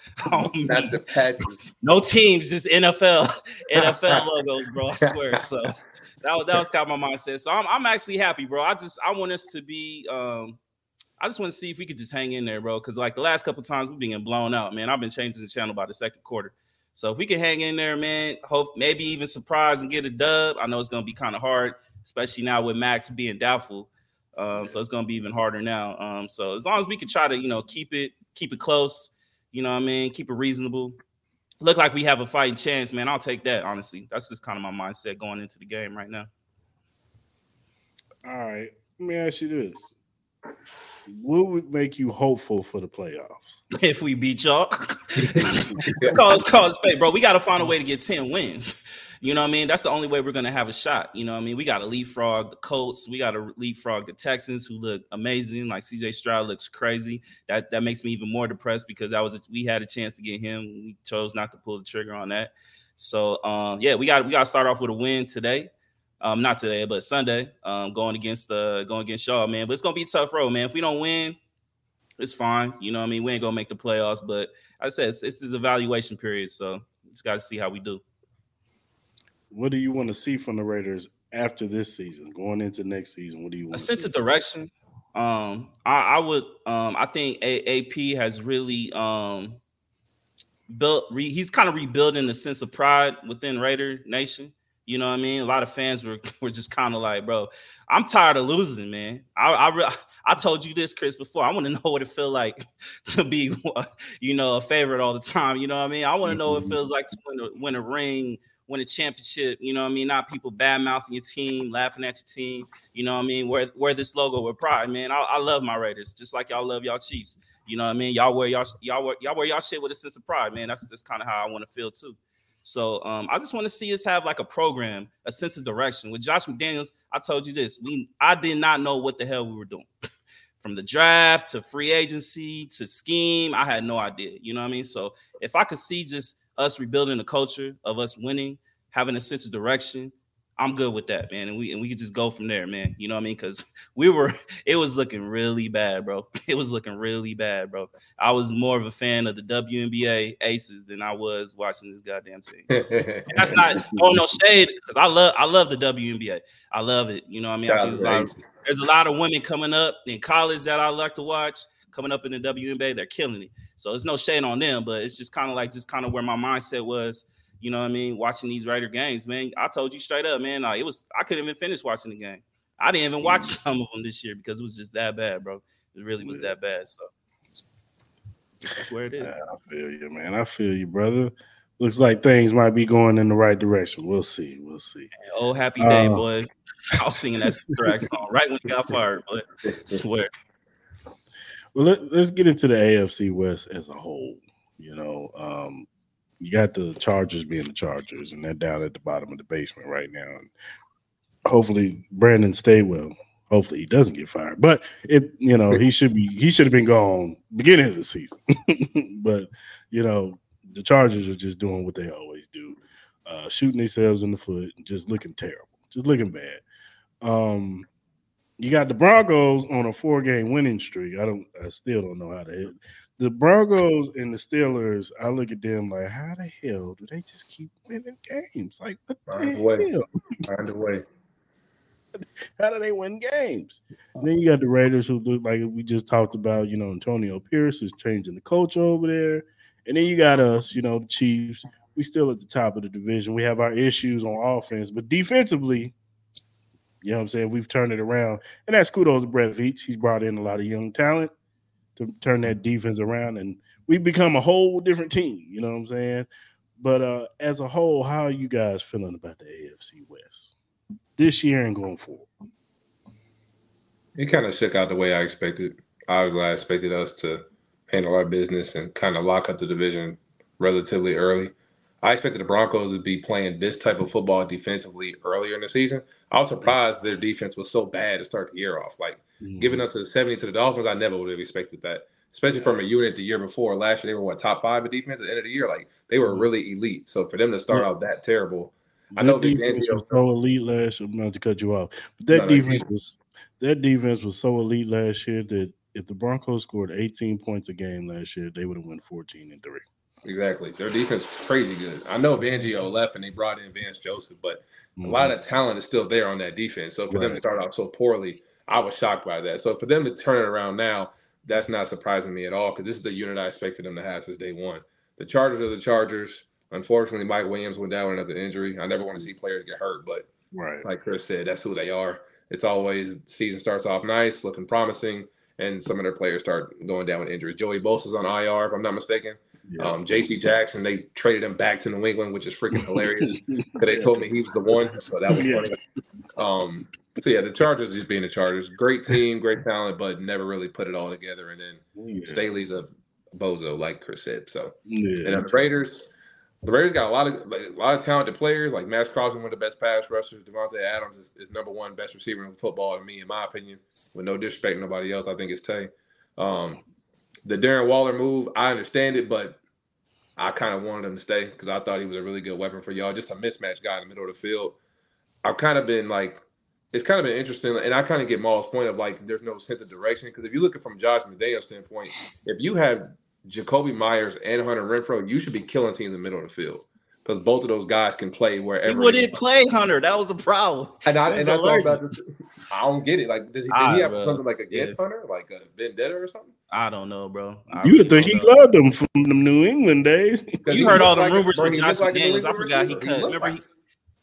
Speaker 5: Me.
Speaker 4: Not the patches.
Speaker 5: No teams, just NFL, NFL logos, bro. I swear. So that was that was kind of my mindset. So I'm I'm actually happy, bro. I just I want us to be um I just want to see if we could just hang in there, bro. Cause like the last couple times we've been blown out, man. I've been changing the channel by the second quarter. So if we can hang in there, man, hope maybe even surprise and get a dub. I know it's gonna be kind of hard, especially now with Maxx being doubtful. Um, so it's gonna be even harder now. Um, so as long as we can try to, you know, keep it, keep it close, you know what I mean, keep it reasonable. Look like we have a fighting chance, man. I'll take that, honestly. That's just kind of my mindset going into the game right now.
Speaker 1: All right. Let me ask you this. What would make you hopeful for the playoffs?
Speaker 5: If we beat y'all, cause cause pay, bro. We got to find a way to get ten wins. You know what I mean? That's the only way we're gonna have a shot. You know what I mean? We got to leapfrog the Colts. We got to leapfrog the Texans, who look amazing. Like CJ Stroud looks crazy. That that makes me even more depressed because that was a, we had a chance to get him. We chose not to pull the trigger on that. So um, yeah, we got we got to start off with a win today. Um, not today, but Sunday. Um, going against uh going against y'all, man. But it's gonna be a tough road, man. If we don't win, it's fine. You know what I mean? We ain't gonna make the playoffs, but I said it's, this is evaluation period, so we just got to see how we do.
Speaker 1: What do you want to see from the Raiders after this season, going into next season? What do you want?
Speaker 5: A sense see? of direction. Um, I, I would. Um, I think a- AP has really um built. Re, he's kind of rebuilding the sense of pride within Raider Nation. You know what I mean? A lot of fans were were just kind of like, bro, I'm tired of losing, man. I I, re- I told you this, Chris, before. I want to know what it feel like to be, you know, a favorite all the time. You know what I mean? I want to know what it mm-hmm. feels like to win a, win a ring, win a championship. You know what I mean? Not people bad mouthing your team, laughing at your team. You know what I mean? Wear wear this logo with pride, man. I, I love my Raiders, just like y'all love y'all Chiefs. You know what I mean? Y'all wear y'all y'all wear y'all wear y'all shit with a sense of pride, man. That's that's kind of how I want to feel too. So um, I just want to see us have like a program, a sense of direction. With Josh McDaniels, I told you this: we I did not know what the hell we were doing. From the draft to free agency to scheme, I had no idea. You know what I mean? So if I could see just us rebuilding the culture of us winning, having a sense of direction, I'm good with that, man. And we and we could just go from there, man. You know what I mean? Because we were, it was looking really bad, bro. It was looking really bad, bro. I was more of a fan of the WNBA Aces than I was watching this goddamn team. that's not oh no shade because I love I love the WNBA. I love it. You know what I mean? I there's, a lot of, there's a lot of women coming up in college that I like to watch coming up in the WNBA. They're killing it. So there's no shade on them, but it's just kind of like just kind of where my mindset was you know what I mean? Watching these Raider games, man. I told you straight up, man. Like, it was I couldn't even finish watching the game. I didn't even watch mm. some of them this year because it was just that bad, bro. It really was that bad. So that's where it is.
Speaker 1: I feel you, man. I feel you, brother. Looks like things might be going in the right direction. We'll see. We'll see.
Speaker 5: Oh, happy day, uh, boy. I was singing that track song right when he got fired, but I swear.
Speaker 1: Well, let, us get into the AFC West as a whole. You know, um, you got the Chargers being the Chargers, and they're down at the bottom of the basement right now. And hopefully, Brandon stay well. Hopefully, he doesn't get fired. But it, you know, he should be. He should have been gone beginning of the season. but you know, the Chargers are just doing what they always do, uh, shooting themselves in the foot, and just looking terrible, just looking bad. Um, you got the Broncos on a four game winning streak. I don't I still don't know how to hit. The Broncos and the Steelers, I look at them like, how the hell do they just keep winning games? Like what Find the way. hell?
Speaker 4: Find a way.
Speaker 1: How do they win games? And then you got the Raiders who look like we just talked about, you know, Antonio Pierce is changing the coach over there. And then you got us, you know, the Chiefs. We still at the top of the division. We have our issues on offense, but defensively, you know what I'm saying? We've turned it around. And that's kudos to Brett Veach. He's brought in a lot of young talent to turn that defense around. And we've become a whole different team. You know what I'm saying? But uh, as a whole, how are you guys feeling about the AFC West this year and going forward?
Speaker 4: It kind of shook out the way I expected. Obviously, I expected us to handle our business and kind of lock up the division relatively early. I expected the Broncos to be playing this type of football defensively earlier in the season. I was surprised their defense was so bad to start the year off. Like mm-hmm. giving up to the 70 to the Dolphins, I never would have expected that. Especially from a unit the year before. Last year they were what top five in defense at the end of the year. Like they were mm-hmm. really elite. So for them to start off that terrible,
Speaker 1: that I know defense was so elite last year. I'm not to cut you off, but that no, defense was that defense was so elite last year that if the Broncos scored 18 points a game last year, they would have won 14 and three.
Speaker 4: Exactly. Their defense was crazy good. I know Fangio left and they brought in Vance Joseph, but mm-hmm. a lot of talent is still there on that defense. So for right. them to start off so poorly, I was shocked by that. So for them to turn it around now, that's not surprising me at all because this is the unit I expect for them to have since day one. The Chargers are the Chargers. Unfortunately, Mike Williams went down with another injury. I never want to see players get hurt, but right. like Chris said, that's who they are. It's always season starts off nice, looking promising, and some of their players start going down with injury. Joey Bosa's on IR, if I'm not mistaken. Yeah. Um, J.C. Jackson, they traded him back to New England, which is freaking hilarious because they told me he was the one, so that was funny. Um, So yeah, the Chargers just being the Chargers. Great team, great talent, but never really put it all together. And then
Speaker 1: Yeah.
Speaker 4: Staley's a bozo, like Chris said. So
Speaker 1: Yeah.
Speaker 4: and the Raiders, the Raiders got a lot of like, a lot of talented players. Like Maxx Crosby, one of the best pass rushers. Davante Adams is, is number one best receiver in football, to me, in my opinion. With no disrespect, to nobody else. I think it's Tay. Um, the Darren Waller move, I understand it, but I kind of wanted him to stay because I thought he was a really good weapon for y'all. Just a mismatch guy in the middle of the field. I've kind of been like, it's kind of been interesting, and I kind of get Mal's point of like, there's no sense of direction because if you look at from Josh McDaniel's standpoint, if you have Jakobi Meyers and Hunter Renfrow, you should be killing teams in the middle of the field because both of those guys can play wherever.
Speaker 5: He wouldn't play Hunter. That was the problem.
Speaker 4: And, I, and that's all about this. I don't get it. Like, does he, did he have
Speaker 5: bro.
Speaker 4: something like against
Speaker 5: Yeah.
Speaker 4: Hunter, like a vendetta or something?
Speaker 5: I don't know, bro. I
Speaker 1: You would
Speaker 5: really
Speaker 1: think he
Speaker 5: know.
Speaker 1: loved them from the New England days.
Speaker 5: You
Speaker 4: he
Speaker 5: heard all the
Speaker 4: like-
Speaker 5: rumors
Speaker 4: bro,
Speaker 5: with
Speaker 4: he
Speaker 5: Josh
Speaker 4: looked like a
Speaker 5: McDaniels. I forgot he
Speaker 4: receiver.
Speaker 5: cut. Remember,
Speaker 4: like-
Speaker 5: he,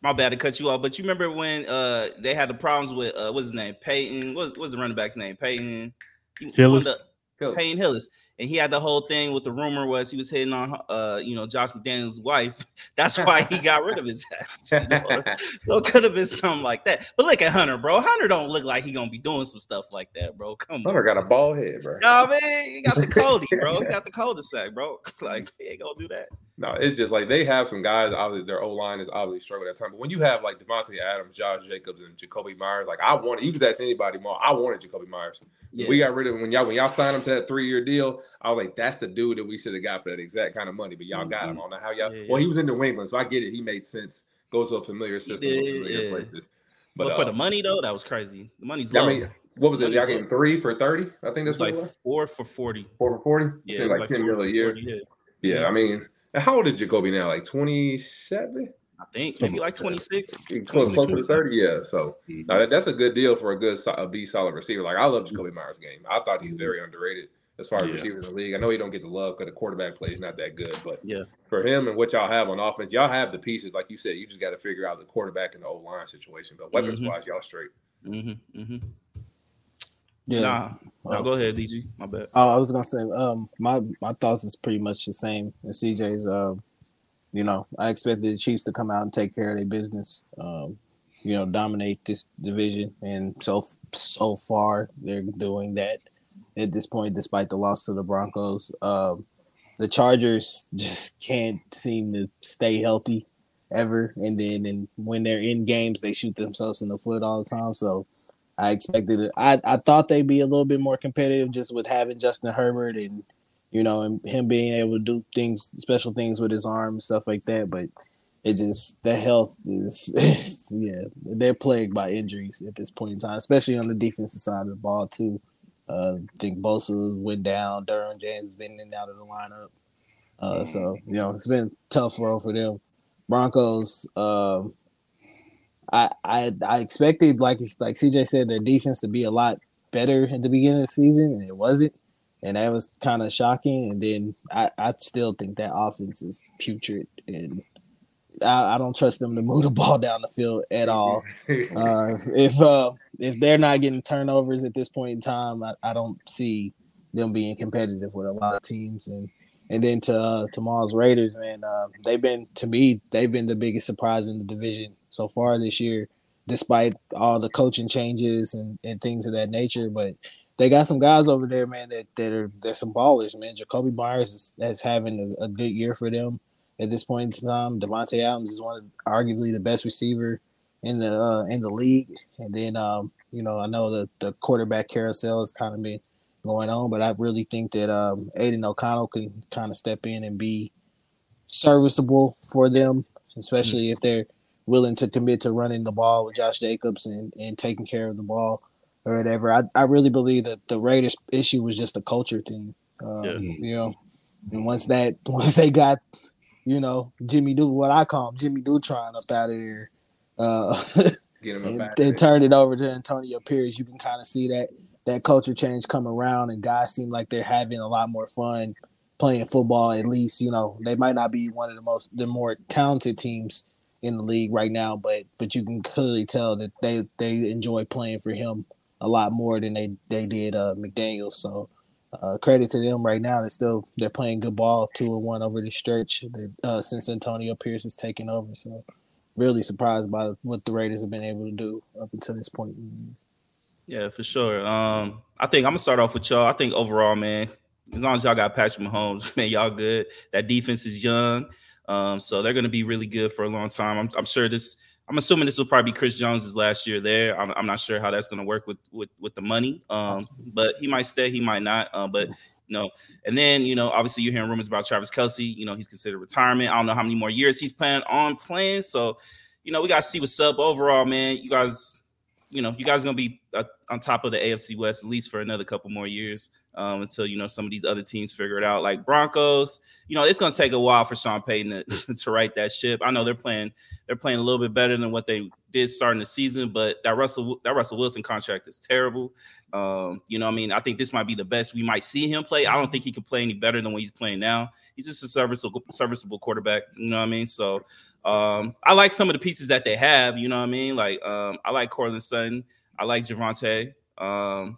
Speaker 5: my bad to cut you off, but you remember when uh they had the problems with uh what's his name Peyton? What's what's the running back's name? Peyton He- he
Speaker 1: Hillis?
Speaker 5: wanted to- Payne Hillis. And he had the whole thing with the rumor was he was hitting on uh you know Josh McDaniel's wife. That's why he got rid of his ass. you know? So it could have been something like that. But look at Hunter, bro. Hunter don't look like he gonna be doing some stuff like that, bro. Come on.
Speaker 4: Hunter got a bald head, bro.
Speaker 5: No, man, he got the Cody, bro. He got the cul-de-sac, bro. Like he ain't gonna do that.
Speaker 4: No, it's just like they have some guys. Obviously, their O line is obviously struggling at time. But when you have like Davante Adams, Josh Jacobs, and Jakobi Meyers, like I wanted, you could ask anybody more. I wanted Jakobi Meyers.
Speaker 5: Yeah.
Speaker 4: We got rid of him when y'all when y'all signed him to that three year deal. I was like, that's the dude that we should have got for that exact kind of money. But y'all got him. I don't know how y'all.
Speaker 5: Yeah,
Speaker 4: Well,
Speaker 5: yeah.
Speaker 4: he was in New England, so I get it. He made sense. Go to a familiar system, familiar
Speaker 5: yeah.
Speaker 4: places.
Speaker 5: but,
Speaker 4: But,
Speaker 5: for
Speaker 4: uh,
Speaker 5: the money though, that was crazy. The money's
Speaker 4: I mean, what was it? Y'all gave
Speaker 5: low.
Speaker 4: him three for thirty. I think that's
Speaker 5: like
Speaker 4: what it was.
Speaker 5: four for forty.
Speaker 4: Four for forty.
Speaker 5: Yeah,
Speaker 4: like,
Speaker 5: like
Speaker 4: ten
Speaker 5: four
Speaker 4: a year.
Speaker 5: 40, yeah.
Speaker 4: Yeah, I mean, and how old is Jakobi now? Like twenty seven.
Speaker 5: I think maybe like 26.
Speaker 4: Close,
Speaker 5: 26,
Speaker 4: close to 30, yeah. So
Speaker 5: Mhm.
Speaker 4: that, that's a good deal for a good so- a B solid receiver. Like I love Jakobi Meyers' game. I thought he's very underrated as far as
Speaker 5: Yeah.
Speaker 4: receivers in the league. I know he don't get the love because the quarterback play is not that good, but
Speaker 5: Yeah.
Speaker 4: for him and what y'all have on offense, y'all have the pieces. Like you said, you just got to figure out the quarterback and the O line situation. But weapons wise, y'all straight.
Speaker 5: Mm-hmm, mm-hmm.
Speaker 3: Yeah.
Speaker 5: Nah, nah,
Speaker 3: Oh.
Speaker 5: go ahead, DG. My bad.
Speaker 3: Oh, I was gonna say, um, my my thoughts is pretty much the same as CJ's. Um, you know, I expected the Chiefs to come out and take care of their business. Um, you know, dominate this division, and so so far they're doing that at this point, despite the loss to the Broncos. Um, the Chargers just can't seem to stay healthy ever, and then and when they're in games, they shoot themselves in the foot all the time. So. I expected it. I, I thought they'd be a little bit more competitive just with having Justin Herbert and you know and him being able to do things special things with his arm and stuff like that. But it just the health is, yeah they're plagued by injuries at this point in time, especially on the defensive side of the ball too. Uh, I think Bosa went down. Derwin James has been in and out of the lineup. Uh, so you know it's been a tough road for them. Broncos. Um, I, I I expected like like CJ said their defense to be a lot better at the beginning of the season and it wasn't. And that was kind of shocking. And then I, I still think that offense is putrid and I, I don't trust them to move the ball down the field at all. Uh, if uh, if they're not getting turnovers at this point in time I, I don't see them being competitive with a lot of teams. And and then to uh, tomorrow's Raiders, man, uh, they've been to me they've been the biggest surprise in the division so far this year, despite all the coaching changes and, and things of that nature. But they got some guys over there, man, that, that are they're some ballers, man. Jakobi Meyers is, is having a, a good year for them at this point in time. Davante Adams is one of arguably the best receiver in the uh, in the league, and then um, you know I know the the quarterback carousel has kind of been going on, but I really think that um, Aidan O'Connell can kind of step in and be serviceable for them, especially if they're willing to commit to running the ball with Josh Jacobs and, and taking care of the ball or whatever. I, I really believe that the Raiders issue was just a culture thing. Um,
Speaker 5: Yeah.
Speaker 3: You know, and once that once they got, you know, Jimmy Do what I call him, Jimmy Dutron up out of there, uh,
Speaker 4: Get him a
Speaker 3: and
Speaker 4: back.
Speaker 3: then turned it over to Antonio Pierce, you can kind of see that that culture change come around, and guys seem like they're having a lot more fun playing football. At least you know they might not be one of the most the more talented teams in the league right now, but but you can clearly tell that they they enjoy playing for him a lot more than they they did uh, McDaniel. So. Uh, credit to them right now. They're still they're playing good ball, two and one over the stretch that, uh, since Antonio Pierce has taken over. So really surprised by what the Raiders have been able to do up until this point.
Speaker 5: Yeah, for sure. Um, I think I'm gonna start off with y'all. I think overall, man, as long as y'all got Patrick Mahomes, man, y'all good. That defense is young, um, so they're gonna be really good for a long time. I'm, I'm sure this. I'm assuming this will probably be Chris Jones's last year there. I'm, I'm not sure how that's gonna work with with with the money, um, but he might stay, he might not. Uh, but you know, and then you know, obviously you're hearing rumors about Travis Kelce. You know, he's considered retirement. I don't know how many more years he's planning on playing. So, you know, we gotta see what's up overall, man. You guys you know, you guys gonna be uh, on top of the AFC West at least for another couple more years um, until you know some of these other teams figure it out. Like Broncos, you know, it's gonna take a while for Sean Payton to, to right that ship. I know they're playing they're playing a little bit better than what they did starting the season, but that Russell that Russell Wilson contract is terrible. Um, you know, I mean, I think this might be the best we might see him play. I don't think he can play any better than what he's playing now. He's just a serviceable serviceable quarterback. You know what I mean? So um, I like some of the pieces that they have. You know what I mean? Like um, I like Courtland Sutton. I like Javonte. Um,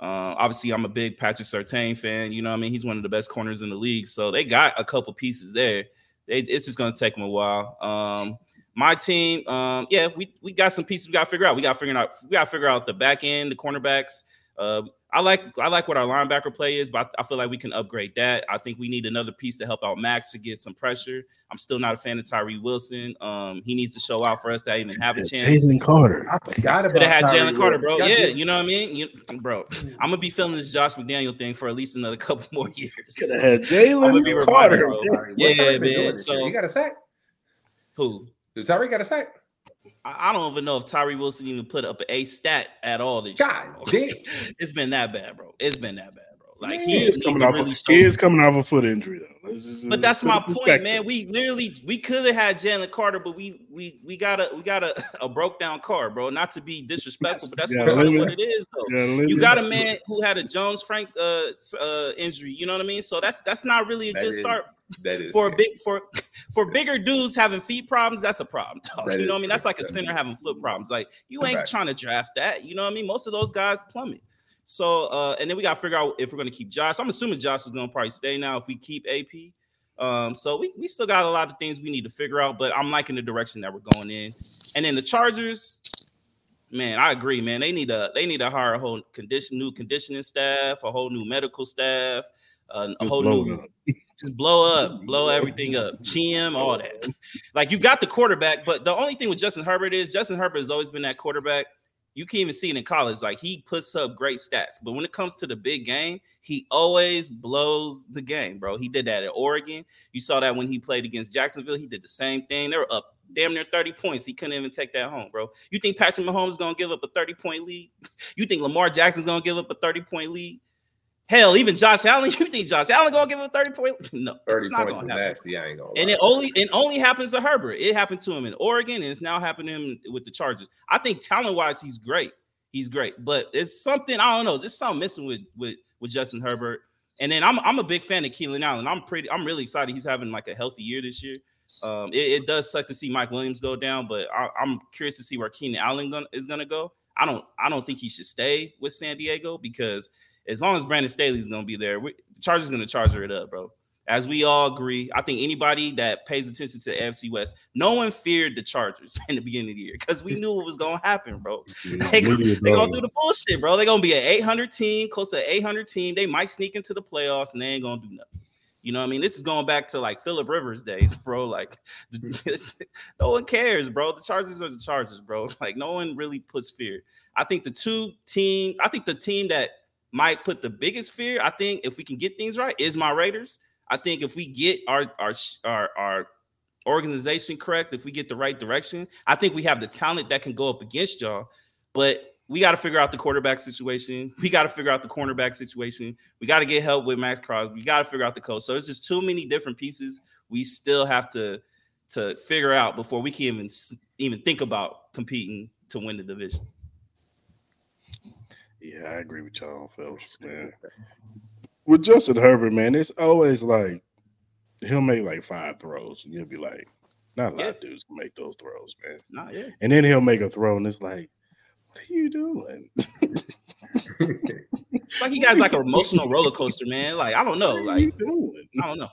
Speaker 5: uh, obviously, I'm a big Patrick Surtain fan. You know I mean? He's one of the best corners in the league. So they got a couple pieces there. It's just going to take them a while. Um, my team, um, yeah, we we got some pieces we got to figure out. We got figure out we got to figure out the back end, the cornerbacks. Uh, I like I like what our linebacker play is, but I, I, feel like we can upgrade that. I think we need another piece to help out Maxx to get some pressure. I'm still not a fan of Tyree Wilson. Um, he needs to show out for us to even have a chance.
Speaker 1: Jalen Carter.
Speaker 4: I forgot about
Speaker 5: Could have had Jalen Carter, bro.
Speaker 4: Wilson.
Speaker 5: Yeah, you know what I mean, you, bro. I'm gonna be feeling this Josh McDaniel thing for at least another couple more years.
Speaker 1: Could have had
Speaker 5: I'ma be
Speaker 1: Jalen
Speaker 5: reminded,
Speaker 1: Carter.
Speaker 5: bro.
Speaker 4: Tyree,
Speaker 5: Yeah,
Speaker 4: what Tyree been
Speaker 5: man,
Speaker 4: doing
Speaker 5: so-
Speaker 4: he got a sack.
Speaker 5: Who?
Speaker 4: Did Tyree got a sack?
Speaker 5: I don't even know if Tyree Wilson even put up a stat at all this year.
Speaker 4: God damn.
Speaker 5: it's been that bad, bro. It's been that bad. Like
Speaker 1: He
Speaker 5: he
Speaker 1: is coming off.
Speaker 5: really
Speaker 1: a, he is coming off a foot injury though. Let's just-
Speaker 5: But that's my point, man. We literally we could have had Jalen Carter, but we we we got a we got a, a broke down car, bro. Not to be disrespectful, but that's
Speaker 1: Yeah,
Speaker 5: kind what it is, though.
Speaker 1: Yeah,
Speaker 5: You got a man who had a Jones Frank uh, uh injury. You know what I mean? So that's that's not really a
Speaker 4: That
Speaker 5: good
Speaker 4: is-
Speaker 5: start
Speaker 4: That is
Speaker 5: for a big for for bigger dudes having feet problems. That's a problem. dog.
Speaker 4: That
Speaker 5: you know what I mean? That's like a
Speaker 4: correct.
Speaker 5: center having foot problems. Like you ain't
Speaker 4: Correct.
Speaker 5: trying to draft that. You know what I mean? Most of those guys plummet. So uh, and then we got to figure out if we're going to keep Josh. I'm assuming Josh is going to probably stay now if we keep AP. Um, so we, we still got a lot of things we need to figure out, but I'm liking the direction that we're going in. And then the Chargers, man, I agree, man. They need a they need to hire a whole condition new conditioning staff, a whole new medical staff, uh, a whole new
Speaker 1: up.
Speaker 5: just blow up, blow everything up, Chim, all that. Like you got the quarterback, but the only thing with Justin Herbert is Justin Herbert has always been that quarterback. You can even see it in college. Like he puts up great stats, but when it comes to the big game, he always blows the game, bro. He did that at Oregon. You saw that when he played against Jacksonville. He did the same thing. They were up damn near 30 points. He couldn't even take that home, bro. You think Patrick Mahomes is gonna give up a 30 point lead? You think Lamar Jackson's gonna give up a 30 point lead? Hell, even Josh Allen. You think Josh Allen gonna give up 30 point? No,
Speaker 4: thirty
Speaker 5: it's not
Speaker 4: points
Speaker 5: gonna happen.
Speaker 4: nasty. I ain't gonna.
Speaker 5: And
Speaker 4: lie.
Speaker 5: it only it only happens to Herbert. It happened to him in Oregon, and it's now happening with the Chargers. I think talent wise, he's great. He's great, but there's something I don't know, just something missing with with with Justin Herbert. And then I'm I'm a big fan of Keenan Allen. I'm pretty I'm really excited he's having like a healthy year this year. Um, it, it does suck to see Mike Williams go down, but I, I'm curious to see where Keenan Allen gonna, is going to go. I don't I don't think he should stay with San Diego because as long as Brandon Staley's going to be there, we, the Chargers going to charger it up, bro. As we all agree, I think anybody that pays attention to the AFC West, no one feared the Chargers in the beginning of the year because we knew what was going to happen, bro. They, they gonna do the bullshit, bro. They're gonna be an 800 team, close to 800 team. They might sneak into the playoffs and they ain't gonna do nothing. You know what I mean? This is going back to like Philip Rivers days, bro. Like, no one cares, bro. The Chargers are the Chargers, bro. Like, no one really puts fear. I think the two team, I think the team that might put the biggest fear, I think if we can get things right, is my Raiders. I think if we get our our our, our organization correct, if we get the right direction, I think we have the talent that can go up against y'all. But we got to figure out the quarterback situation. We got to figure out the cornerback situation. We got to get help with Maxx Crosby. We got to figure out the coach. So it's just too many different pieces we still have to to figure out before we can even even think about competing to win the division.
Speaker 1: Yeah, I agree with y'all, fellas, man. With Justin Herbert, man, it's always like he'll make like five throws, and you'll be like, not a lot of dudes can make those throws, man.
Speaker 5: Not yet.
Speaker 1: And then he'll make a throw, and it's like, what are you doing?
Speaker 5: It's like he got like an emotional roller coaster, man. Like I don't know.
Speaker 1: What are you
Speaker 5: Like
Speaker 1: doing?
Speaker 5: I don't know.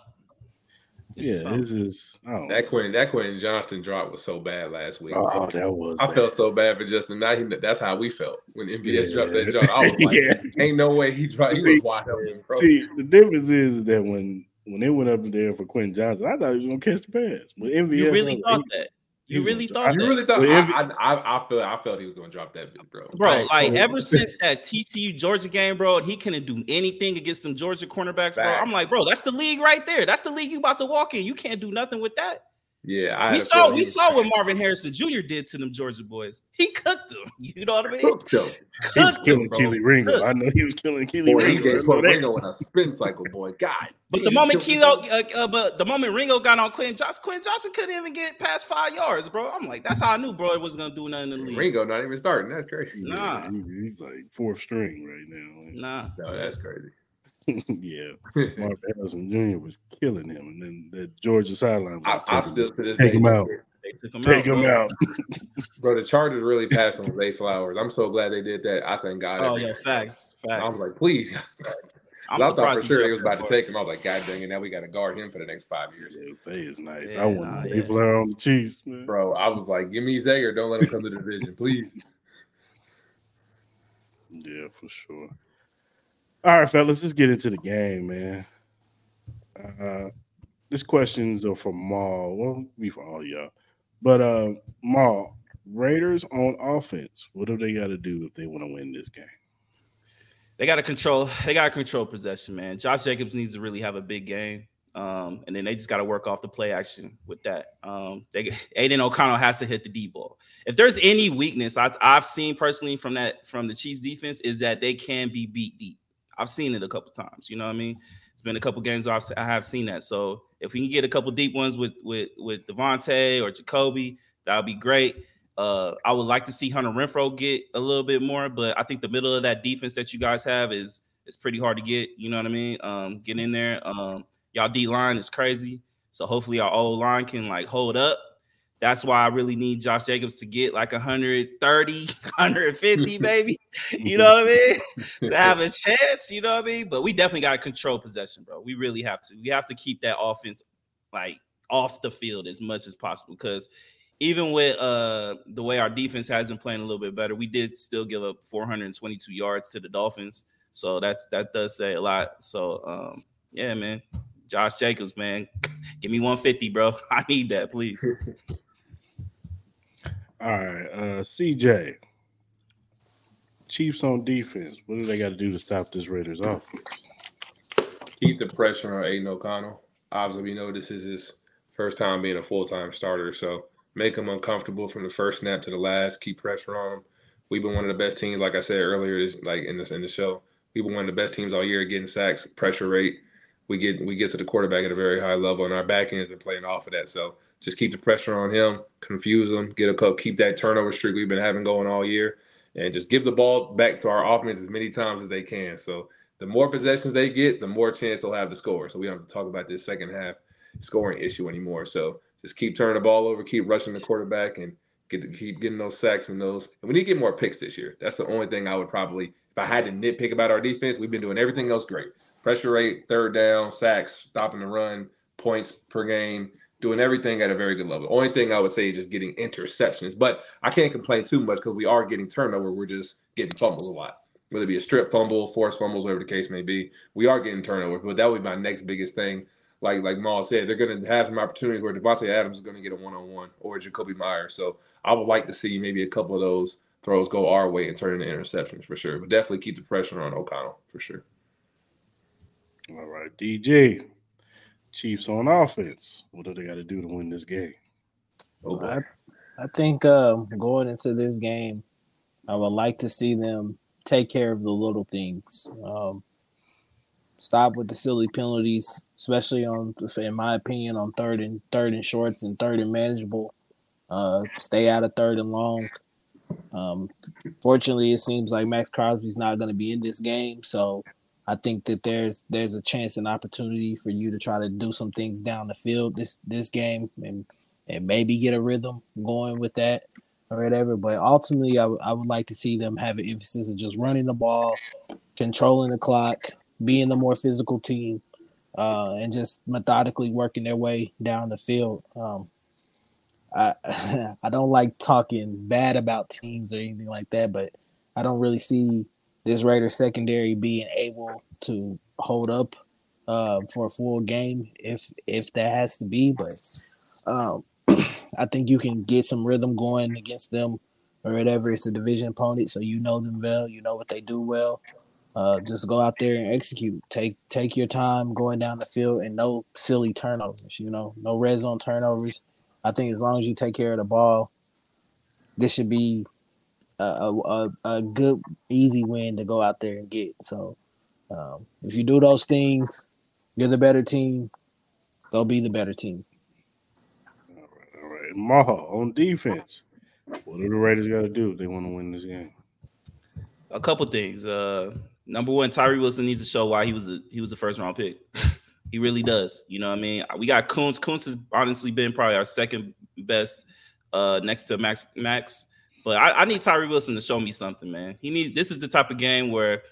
Speaker 1: It's yeah, this is
Speaker 4: that Quentin that Quentin Johnston drop was so bad last week.
Speaker 1: Oh, that was.
Speaker 4: I bad. felt so bad for Justin. Now he, that's how we felt when MVS yeah. dropped that drop. I was like, yeah. ain't no way he dropped. He see, was wide open.
Speaker 1: See, the difference is that when when they went up there for Quentin Johnston, I thought he was gonna catch the pass. But MVS,
Speaker 5: you really thought that. You really thought?
Speaker 4: You really thought? I, I, I, feel I felt he was going to drop that, bro.
Speaker 5: Bro, like ever since that TCU Georgia game, bro, he couldn't do anything against them Georgia cornerbacks, bro. I'm like, bro, that's the league right there. That's the league you about to walk in. You can't do nothing with that.
Speaker 4: Yeah, I
Speaker 5: we saw we saw what Marvin Harrison Jr. did to them Georgia boys. He cooked them. You know what I mean?
Speaker 1: Cooked them. Cooked he was killing Kelee Ringo. Cooked. I know he was killing Kelee boy, Ringo. He
Speaker 4: gave Ringo in a spin cycle, boy. God.
Speaker 5: But the moment Kilo, uh, uh, but the moment Ringo got on Quinn Johnson, Quinn Johnson couldn't even get past five yards, bro. I'm like, that's how I knew, bro, it wasn't gonna do nothing in the league.
Speaker 4: Ringo not even starting. That's crazy.
Speaker 5: Nah,
Speaker 1: he's like fourth string right now.
Speaker 5: Nah,
Speaker 4: no, that's crazy.
Speaker 1: yeah, Mark Harrison Jr. was killing him, and then the Georgia sideline.
Speaker 4: I, I still to
Speaker 1: this take day, him out. Him take out, him bro. out,
Speaker 4: bro. The Chargers really passed on Zay Flowers. I'm so glad they did that. I thank God.
Speaker 5: Oh yeah, facts, facts. I
Speaker 4: was like, please. i thought for sure he was about to take him. I was like, God dang it! Now we got to guard him for the next five years.
Speaker 1: Yeah, Zay is nice. Yeah, I want nah, Zay yeah. Flower on the Chiefs, man.
Speaker 4: Bro, I was like, give me Zay or don't let him come to the division, please.
Speaker 1: Yeah, for sure. All right, fellas, let's get into the game, man. Uh, this questions are from Mal. Well, be for all y'all. But uh Mal, Raiders on offense, what do they got to do if they want to win this game?
Speaker 5: They got to control. They got to control possession, man. Josh Jacobs needs to really have a big game, um, and then they just got to work off the play action with that. Um, they, Aidan O'Connell has to hit the D ball. If there's any weakness I, I've seen personally from that from the Chiefs defense is that they can be beat deep. I've seen it a couple times. You know what I mean? It's been a couple games I've, I have seen that. So if we can get a couple deep ones with with with Davante or Jakobi, that would be great. Uh, I would like to see Hunter Renfrow get a little bit more, but I think the middle of that defense that you guys have is is pretty hard to get. You know what I mean? Um, get in there. Um, y'all D line is crazy, so hopefully our old line can like hold up. That's why I really need Josh Jacobs to get like 130, 150, baby. you know what I mean? to have a chance, you know what I mean? But we definitely got to control possession, bro. We really have to. We have to keep that offense like off the field as much as possible because even with uh the way our defense has been playing a little bit better, we did still give up 422 yards to the Dolphins. So that's that does say a lot. So um yeah, man. Josh Jacobs, man. Give me 150, bro. I need that, please.
Speaker 1: All right, uh, CJ. Chiefs on defense. What do they got to do to stop this Raiders offense?
Speaker 4: Keep the pressure on Aidan O'Connell. Obviously, we know this is his first time being a full time starter, so make him uncomfortable from the first snap to the last. Keep pressure on him. We've been one of the best teams, like I said earlier, like in this in the show. We've been one of the best teams all year getting sacks, pressure rate. We get we get to the quarterback at a very high level, and our back end has been playing off of that. So just keep the pressure on him, confuse him, get a cup, keep that turnover streak we've been having going all year, and just give the ball back to our offense as many times as they can. So the more possessions they get, the more chance they'll have to score. So we don't have to talk about this second half scoring issue anymore. So just keep turning the ball over, keep rushing the quarterback, and get to keep getting those sacks and those. And we need to get more picks this year. That's the only thing I would probably, if I had to nitpick about our defense, we've been doing everything else great. Pressure rate, third down, sacks, stopping the run, points per game doing everything at a very good level. Only thing I would say is just getting interceptions, but I can't complain too much because we are getting turnover. We're just getting fumbles a lot, whether it be a strip fumble, forced fumbles, whatever the case may be. We are getting turnovers, but that would be my next biggest thing. Like like Mal said, they're going to have some opportunities where Davante Adams is going to get a one on one or Jakobi Meyers. So I would like to see maybe a couple of those throws go our way and turn into interceptions for sure. But definitely keep the pressure on O'Connell for sure.
Speaker 1: All right, DG. Chiefs on offense. What do they got to do to win this game?
Speaker 3: Oh, I, I think uh, going into this game, I would like to see them take care of the little things. Um, stop with the silly penalties, especially on, in my opinion, on third and third and shorts and third and manageable. Uh, stay out of third and long. Um, fortunately, it seems like Maxx Crosby's not going to be in this game, so I think that there's there's a chance and opportunity for you to try to do some things down the field this this game and and maybe get a rhythm going with that or whatever. But ultimately, I, w- I would like to see them have an emphasis of just running the ball, controlling the clock, being the more physical team, uh, and just methodically working their way down the field. Um, I I don't like talking bad about teams or anything like that, but I don't really see this Raiders secondary being able to hold up uh, for a full game if if that has to be. But um, I think you can get some rhythm going against them or whatever. It's a division opponent, so you know them well. You know what they do well. Uh, just go out there and execute. Take take your time going down the field and no silly turnovers. You know, no red zone turnovers. I think as long as you take care of the ball, this should be a, a, a good easy win to go out there and get. So um, if you do those things, you're the better team. Go be the better team.
Speaker 1: All right, all right. Maha on defense. What do the Raiders got to do if they want to win this game?
Speaker 5: A couple things. Uh, number one, Tyree Wilson needs to show why he was a he was a first round pick. he really does. You know what I mean? We got Koonce. Koonce has honestly been probably our second best uh, next to Maxx Maxx. But I, I need Tyree Wilson to show me something, man. He needs this is the type of game where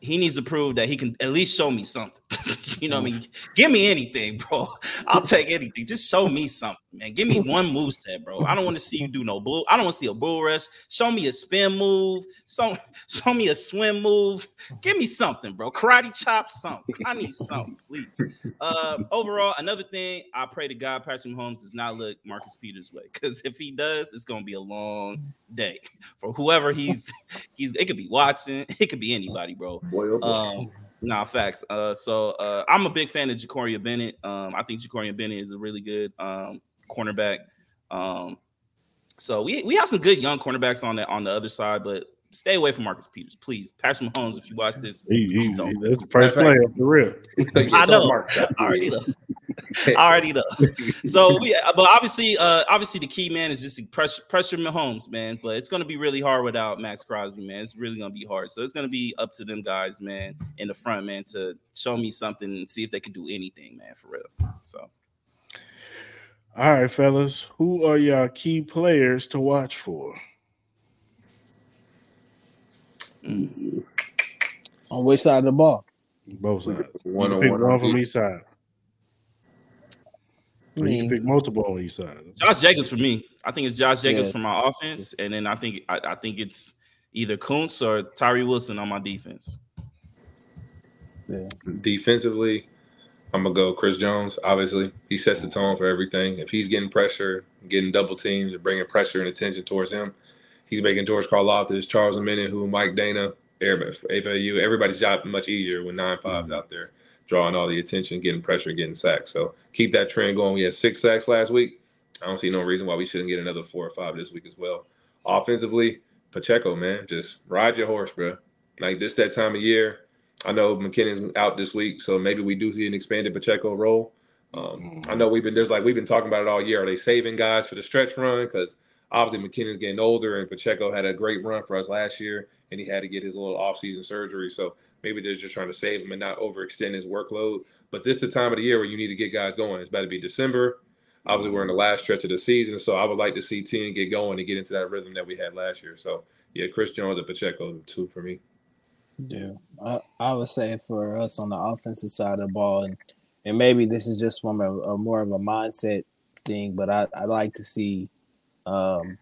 Speaker 5: he needs to prove that he can at least show me something. you know what I mean? Give me anything, bro. I'll take anything. Just show me something, man. Give me one move set, bro. I don't want to see you do no bull. I don't want to see a bull rush. Show me a spin move. Show, show me a swim move. Give me something, bro. Karate chop, something. I need something, please. Uh, overall, another thing, I pray to God Patrick Mahomes does not look Marcus Peters' way. Because if he does, it's gonna be a long day for whoever he's he's it could be Watson, it could be anybody, bro.
Speaker 4: Boy, oh boy.
Speaker 5: Um, nah, facts. Uh, so uh, I'm a big fan of Jakorian Bennett. Um, I think Jakorian Bennett is a really good um cornerback. Um, so we we have some good young cornerbacks on the on the other side, but stay away from Marcus Peters, please. Patrick Mahomes, if you watch this,
Speaker 1: He, he,
Speaker 5: don't.
Speaker 1: he- that's the first play of the real.
Speaker 5: I know. I already know. I already know. So we, but obviously, uh, obviously the key man is just to pressure pressure Mahomes, man. But it's gonna be really hard without Maxx Crosby, man. It's really gonna be hard. So it's gonna be up to them guys, man, in the front, man, to show me something and see if they can do anything, man, for real. So
Speaker 1: All right, fellas. Who are your key players to watch for? Mm.
Speaker 3: On which side of the ball?
Speaker 1: Both sides.
Speaker 4: One
Speaker 1: You
Speaker 4: on
Speaker 1: pick
Speaker 4: one
Speaker 1: one from
Speaker 4: each.
Speaker 1: each side.
Speaker 3: I
Speaker 1: Or you can
Speaker 3: mm.
Speaker 1: pick multiple on each side.
Speaker 5: Josh Jacobs for me. I think it's Josh Jacobs
Speaker 3: Yeah.
Speaker 5: for my offense, and then I think I, I think it's either Koonce or Tyree Wilson on my defense.
Speaker 3: yeah.
Speaker 4: Defensively, I'm gonna go Chris Jones. Obviously, he sets the tone for everything. If he's getting pressure, getting double teams, bringing pressure and attention towards him, he's making George Karlaftis, Charles Minute, who Mike Danna, FAU, everybody's job much easier when nine fives mm-hmm. out there drawing all the attention, getting pressure, getting sacks. So keep that trend going. We had six sacks last week. I don't see no reason why we shouldn't get another four or five this week as well. Offensively, Pacheco, man, just ride your horse, bro. Like this, that time of year. I know McKinnon's out this week, so maybe we do see an expanded Pacheco role. Um, I know we've been there's like we've been talking about it all year. Are they saving guys for the stretch run? Because obviously McKinnon's getting older, and Pacheco had a great run for us last year, and he had to get his little offseason surgery. So maybe they're just trying to save him and not overextend his workload. But this is the time of the year where you need to get guys going. It's about to be December. Obviously, we're in the last stretch of the season, so I would like to see Ten get going and get into that rhythm that we had last year. So yeah, Chris Jones and Pacheco two for me.
Speaker 3: Yeah, I, I would say for us on the offensive side of the ball, and, and maybe this is just from a, a more of a mindset thing, but I, I like to see um,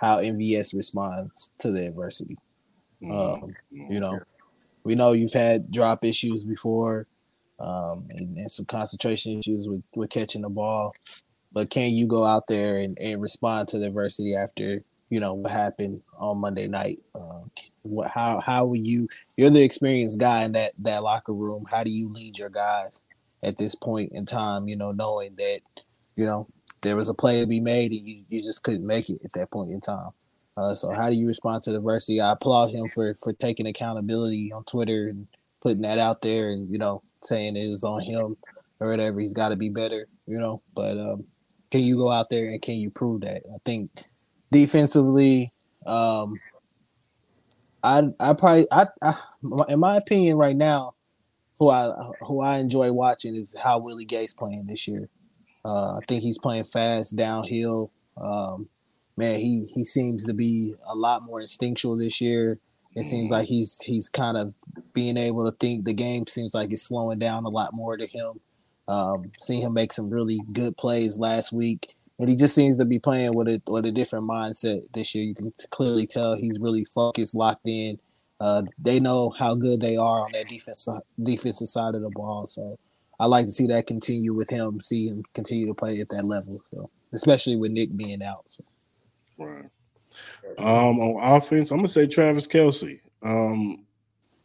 Speaker 3: how MVS responds to the adversity. Um, you know, we know you've had drop issues before um, and, and some concentration issues with, with catching the ball, but can you go out there and, and respond to the adversity after you know what happened on Monday night? Um, what how how will you? You're the experienced guy in that that locker room. How do you lead your guys at this point in time? You know, knowing that you know there was a play to be made and you, you just couldn't make it at that point in time. Uh, so how do you respond to adversity? I applaud him for for taking accountability on Twitter and putting that out there and you know saying it was on him or whatever. He's got to be better, you know. But um, can you go out there and can you prove that? I think defensively, um, I I probably I, I in my opinion right now, who I who I enjoy watching is how Willie Gay's playing this year. Uh, I think he's playing fast downhill. Um, man, he he seems to be a lot more instinctual this year. It seems like he's he's kind of being able to think the game seems like it's slowing down a lot more to him. Um, seeing him make some really good plays last week, and he just seems to be playing with a with a different mindset this year. You can clearly tell he's really focused, locked in. Uh, they know how good they are on that defense defensive side of the ball. So I like to see that continue with him, see him continue to play at that level. So especially with Nick being out. So.
Speaker 1: Right. Um, on offense, I'm gonna say Travis Kelce. Um,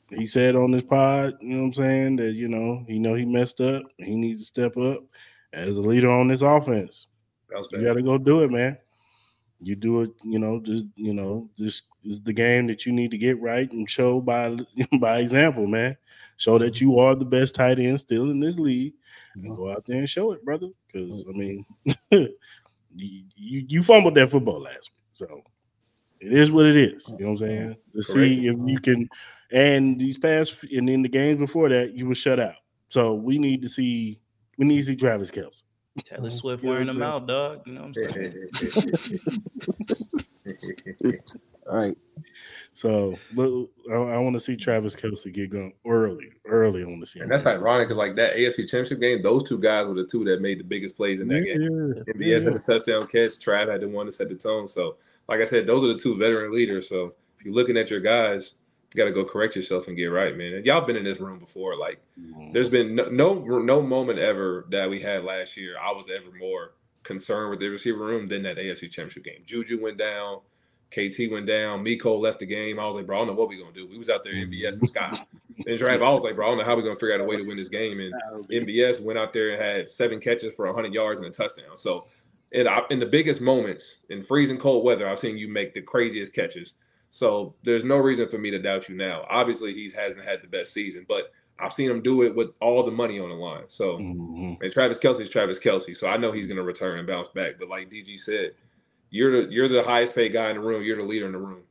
Speaker 1: he said on this pod, you know what I'm saying, that you know, he know he messed up. He needs to step up as a leader on this offense. You got to go do it, man. You do it, you know, just you know, this is the game that you need to get right and show by by example, man. Show that you are the best tight end still in this league, and go out there and show it, brother. Because I mean, you, you you fumbled that football last week, so it is what it is. You know what I'm saying? To see if you can, and these past and in the games before that, you were shut out. So we need to see we need to see Travis Kelce.
Speaker 5: Taylor oh, Swift wearing them out, dog. You know what I'm
Speaker 3: saying? All right.
Speaker 1: So I, I want to see Travis Kelce get going early, early. I want to see,
Speaker 4: and that's ironic because like that AFC Championship game, those two guys were the two that made the biggest plays in that yeah, game. MVS yeah. had the touchdown catch, Trav had the one to set the tone. So, like I said, those are the two veteran leaders. So, if you're looking at your guys, you got to go correct yourself and get right, man. And y'all been in this room before. Like, mm-hmm. there's been no, no no moment ever that we had last year. I was ever more concerned with the receiver room than that AFC Championship game. Juju went down, KT went down, Miko left the game. I was like, bro, I don't know what we gonna do. We was out there MVS and Scott. and Drive, I was like, bro, I don't know how we gonna figure out a way to win this game. And MVS went out there and had seven catches for 100 yards and a touchdown. So, in, in the biggest moments in freezing cold weather, I've seen you make the craziest catches. So there's no reason for me to doubt you now. Obviously, he hasn't had the best season, but I've seen him do it with all the money on the line. So mm-hmm. and Travis Kelce's Travis Kelce. So I know he's gonna return and bounce back. But like DG said, you're the you're the highest paid guy in the room. You're the leader in the room.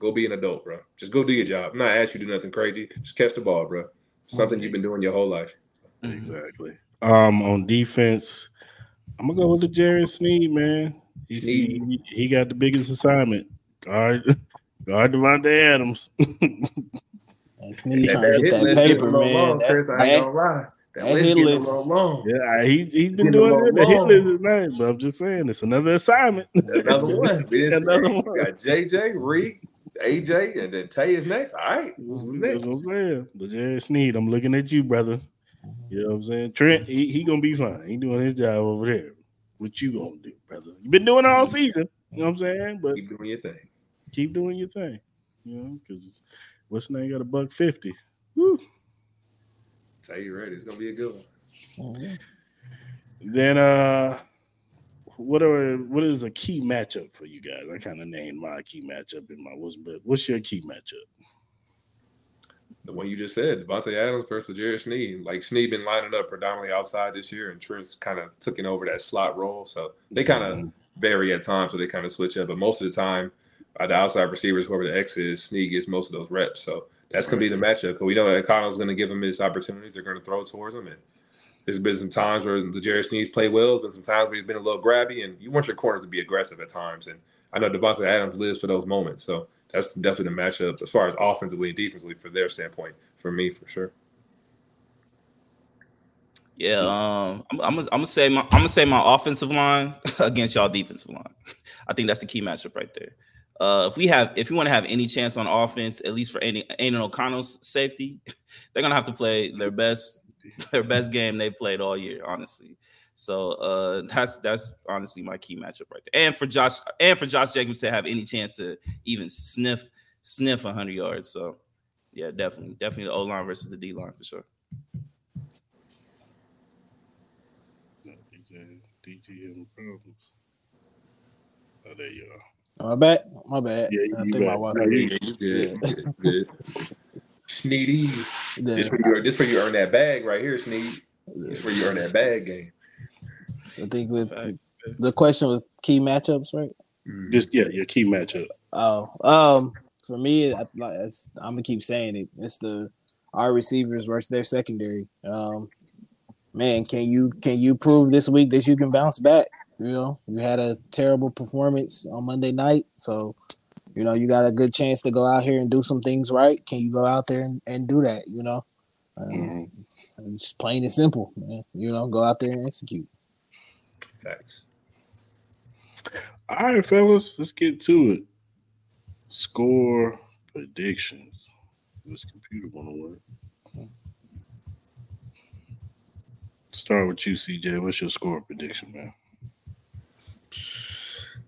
Speaker 4: Go be an adult, bro. Just go do your job. I'm not asking you to do nothing crazy. Just catch the ball, bro. Something you've been doing your whole life.
Speaker 1: Exactly. Um, on defense, I'm gonna go with the Jared Sneed, man. He, he, he got the biggest assignment. Guard Guard Davante Adams.
Speaker 3: Sneed trying to get that paper, man. Long, that, Chris, I ain't gonna lie. That, that hit list.
Speaker 1: Long. Yeah, he, he's been doing good. The hit list is nice, but I'm just saying it's another assignment.
Speaker 4: Another one. another one. got JJ, Reed, AJ, and then Tay is next. All right. That's what I'm
Speaker 1: saying. The Jerry Sneed, I'm looking at you, brother. Mm-hmm. You know what I'm saying? Trent, he, he gonna be fine. He doing his job over there. What you gonna do, brother? You've been doing all mm-hmm. season. You know what I'm saying? But
Speaker 4: keep doing your thing
Speaker 1: keep doing your thing. You know, because what's name got a buck fifty. Woo.
Speaker 4: Tell you ready, it's gonna be a good one.
Speaker 1: Mm-hmm. Then uh what are what is a key matchup for you guys? I kind of named my key matchup in my wisdom, but what's your key matchup?
Speaker 4: The one you just said, Davante Adams versus Jared Sneed. Like Sneed been lining up predominantly outside this year, and Trent's kind of taking over that slot role. So they kind of mm-hmm. vary at times, so they kind of switch up. But most of the time, the outside receivers, whoever the X is, Sneed gets most of those reps. So that's going to be the matchup because we know that Connell's going to give him his opportunities. They're going to throw towards him. And there's been some times where the Jerry Sneed's play well. There's been some times where he's been a little grabby, and you want your corners to be aggressive at times. And I know Davante Adams lives for those moments. So that's definitely the matchup as far as offensively and defensively for their standpoint, for me, for sure.
Speaker 5: Yeah, um, I'm, I'm, gonna, I'm, gonna say my I'm gonna say my offensive line against y'all defensive line. I think that's the key matchup right there. Uh, if we have, if you want to have any chance on offense, at least for any Aidan O'Connell's safety, they're gonna have to play their best, their best game they played all year, honestly. So uh, that's that's honestly my key matchup right there. And for Josh, and for Josh Jacobs to have any chance to even sniff sniff 100 yards. So yeah, definitely, definitely the O line versus the D line for sure.
Speaker 1: DJ, DJ problems. Oh, there you are.
Speaker 3: My bad. My bad. Yeah, I think my wife. No,
Speaker 4: you, you good. Yeah. good. Sneedy. Yeah. This where you this where you earn that bag right here, Sneed. This is where you earn that bag game.
Speaker 3: I think with the question was key matchups, right?
Speaker 1: Mm. Just yeah, your key matchup.
Speaker 3: Oh, um, for me, I, am gonna keep saying it. It's the our receivers versus their secondary. Um, man, can you can you prove this week that you can bounce back? You know, you had a terrible performance on Monday night, so you know, you got a good chance to go out here and do some things right. Can you go out there and, and do that? You know, um, mm-hmm. it's plain and simple, man. You know, go out there and execute.
Speaker 4: Facts.
Speaker 1: All right, fellas, let's get to it. Score predictions. This computer want to work. Start with you, CJ. What's your score prediction, man?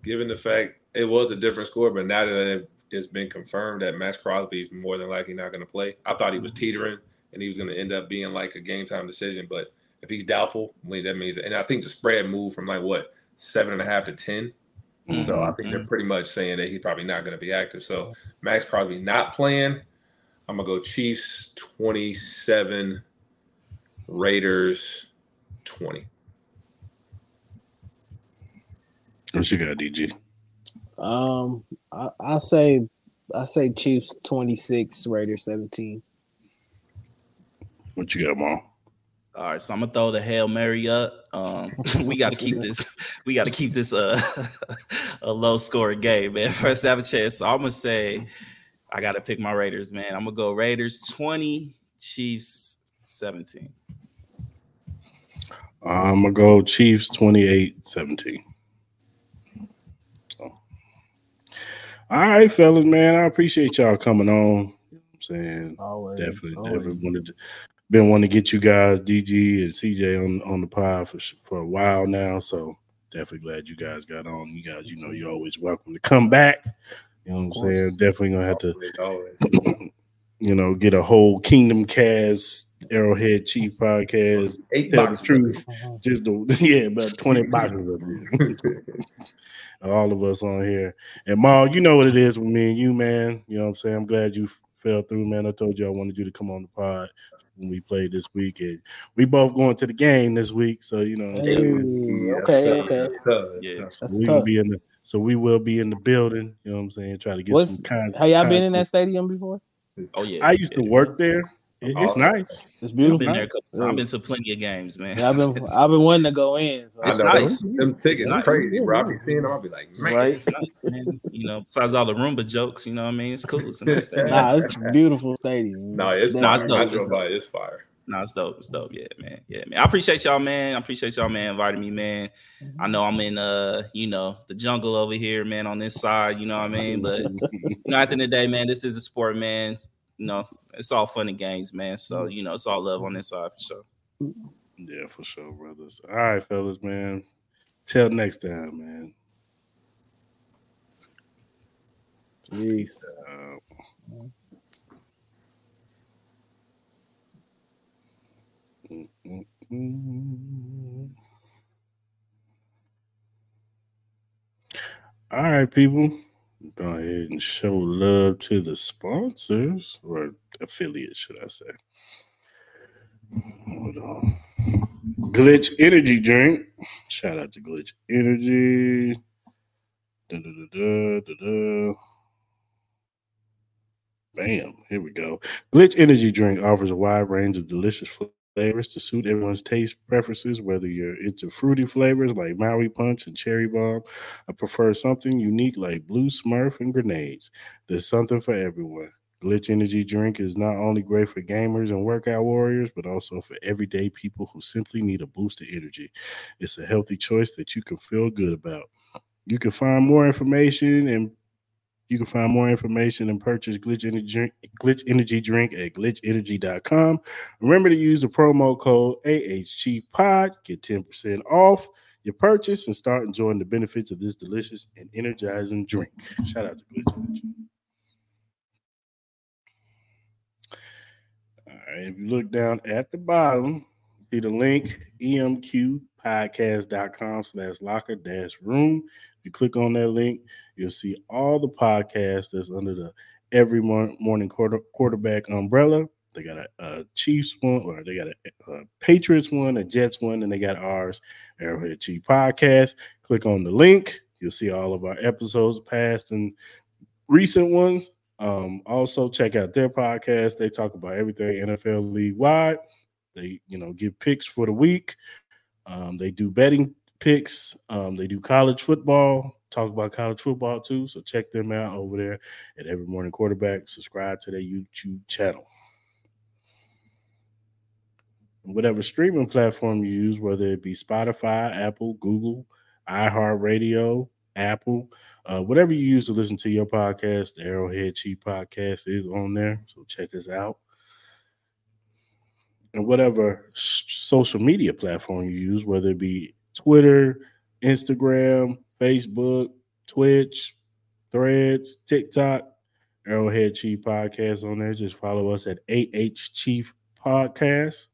Speaker 4: Given the fact it was a different score, but now that it's been confirmed that Maxx Crosby is more than likely not going to play, I thought he was teetering and he was going to end up being like a game time decision. But if he's doubtful, that means, and I think the spread moved from like what seven and a half to 10 mm-hmm. So I think they're pretty much saying that he's probably not going to be active. So Maxx Crosby not playing. I'm gonna go Chiefs 27, Raiders 20.
Speaker 1: What you got, DG?
Speaker 3: Um, I, I say I say Chiefs 26, Raiders 17.
Speaker 1: What you got, Mal?
Speaker 5: All right, so I'm gonna throw the hail mary up. Um, we got to keep this. We got to keep this uh, a low scoring game, man. First have a chance. So I'm gonna say I got to pick my Raiders, man. I'm gonna go Raiders 20, Chiefs 17.
Speaker 1: I'm gonna go Chiefs 28 17. So, all right, fellas, man. I appreciate y'all coming on. I'm saying always, definitely, always. definitely wanted to been wanting to get you guys, DG and CJ, on on the pod for for a while now. So definitely glad you guys got on. You guys, you know, you're always welcome to come back. You know what I'm saying? Definitely gonna have to, you know, get a whole Kingdom Kast Arrowhead Chief podcast.
Speaker 4: Eight
Speaker 1: tell boxes. the truth. Uh-huh. Just the yeah, about 20 boxes of it. All of us on here. And Mal, you know what it is with me and you, man. You know what I'm saying? I'm glad you fell through, man. I told you I wanted you to come on the pod when we played this week, and we both going to the game this week. So you know,
Speaker 3: hey, okay, okay,
Speaker 1: yeah, That's we tough. will be in the so we will be in the building. You know what I'm saying? Try to get What's, some
Speaker 3: kind. Have y'all been in that stadium before?
Speaker 5: Oh yeah,
Speaker 1: I used yeah. to work there. It, it's oh, nice.
Speaker 3: It's beautiful.
Speaker 5: I've been, there I've been to plenty of games, man.
Speaker 3: Yeah, I've been I've been wanting to go in.
Speaker 5: So it's nice.
Speaker 4: Them tickets nice. crazy, bro. I be seeing them. I'll be like, man, right?
Speaker 5: Nice, you know, besides all the Roomba jokes, you know what I mean? It's cool. It's a nice
Speaker 3: nah, it's a beautiful stadium.
Speaker 4: No, it's, nah, it's dope. I drove by. It's fire.
Speaker 5: No, it's dope. It's dope. Yeah, man. Yeah, man. I appreciate y'all, man. I appreciate y'all, man, inviting me, man. I know I'm in uh, you know, the jungle over here, man, on this side, you know what I mean? But you know, at the end of the day, man, this is a sport, man. You know, it's all fun and games, man. So, you know, it's all love on this side for sure.
Speaker 1: Yeah, for sure, brothers. All right, fellas, man. Till next time, man.
Speaker 3: Peace.
Speaker 1: Mm-hmm. All right, people. Go ahead and show love to the sponsors or affiliates, should I say. Hold on. Glitch Energy Drink. Shout out to Glitch Energy. Da, da, da, da, da, da. Bam. Here we go. Glitch Energy Drink offers a wide range of delicious flavors to suit everyone's taste preferences, whether you're into fruity flavors like Maui Punch and Cherry Bomb, I prefer something unique like Blue Smurf and grenades. There's something for everyone. Glitch Energy Drink is not only great for gamers and workout warriors, but also for everyday people who simply need a boost of energy. It's a healthy choice that you can feel good about. You can find more information and you can find more information and purchase Glitch Energy Drink, Glitch Energy Drink at glitchenergy.com. Remember to use the promo code AHGPOD, get 10% off your purchase and start enjoying the benefits of this delicious and energizing drink. Shout out to Glitch Energy. All right, if you look down at the bottom, see the link emqpodcast.com slash locker dash room. If you click on that link, you'll see all the podcasts that's under the every morning quarter, quarterback umbrella. They got a, a, Chiefs one, or they got a, a, Patriots one, a Jets one, and they got ours, Arrowhead Chief Podcast. Click on the link. You'll see all of our episodes, past and recent ones. Um, also, check out their podcast. They talk about everything NFL league wide. They, you know, give picks for the week. Um, they do betting picks. Um, they do college football talk about college football too. So check them out over there at Every Morning Quarterback. Subscribe to their YouTube channel. Whatever streaming platform you use, whether it be Spotify, Apple, Google, iHeartRadio, Apple, uh, whatever you use to listen to your podcast, the Arrowhead Chief Podcast is on there. So check us out. And whatever social media platform you use, whether it be Twitter, Instagram, Facebook, Twitch, Threads, TikTok, Arrowhead Chief Podcast on there. Just follow us at AH Chief Podcast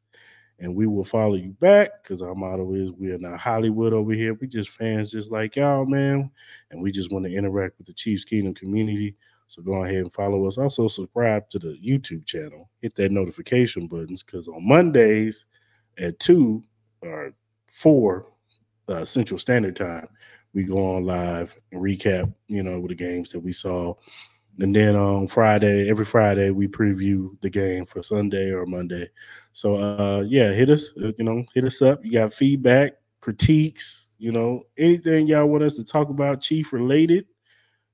Speaker 1: and we will follow you back because our motto is we are not Hollywood over here. We just fans just like y'all, man. And we just want to interact with the Chiefs Kingdom community. So go ahead and follow us. Also, subscribe to the YouTube channel. Hit that notification buttons because on Mondays at 2 or 4 uh, Central Standard Time, we go on live and recap, you know, with the games that we saw and then on Friday, every Friday, we preview the game for Sunday or Monday. So uh yeah, hit us, uh, you know, hit us up. You got feedback, critiques, you know, anything y'all want us to talk about chief related,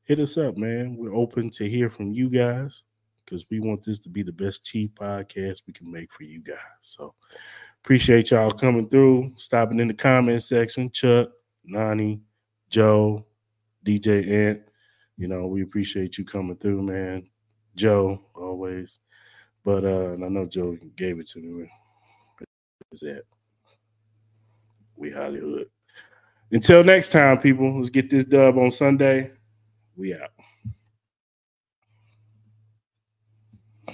Speaker 1: hit us up, man. We're open to hear from you guys because we want this to be the best cheap podcast we can make for you guys. So appreciate y'all coming through, stopping in the comment section. Chuck, Nani, Joe, DJ Ant you know, we appreciate you coming through, man. Joe, always. But uh, and I know Joe gave it to me. Is that we Hollywood. Until next time, people, let's get this dub on Sunday. We out.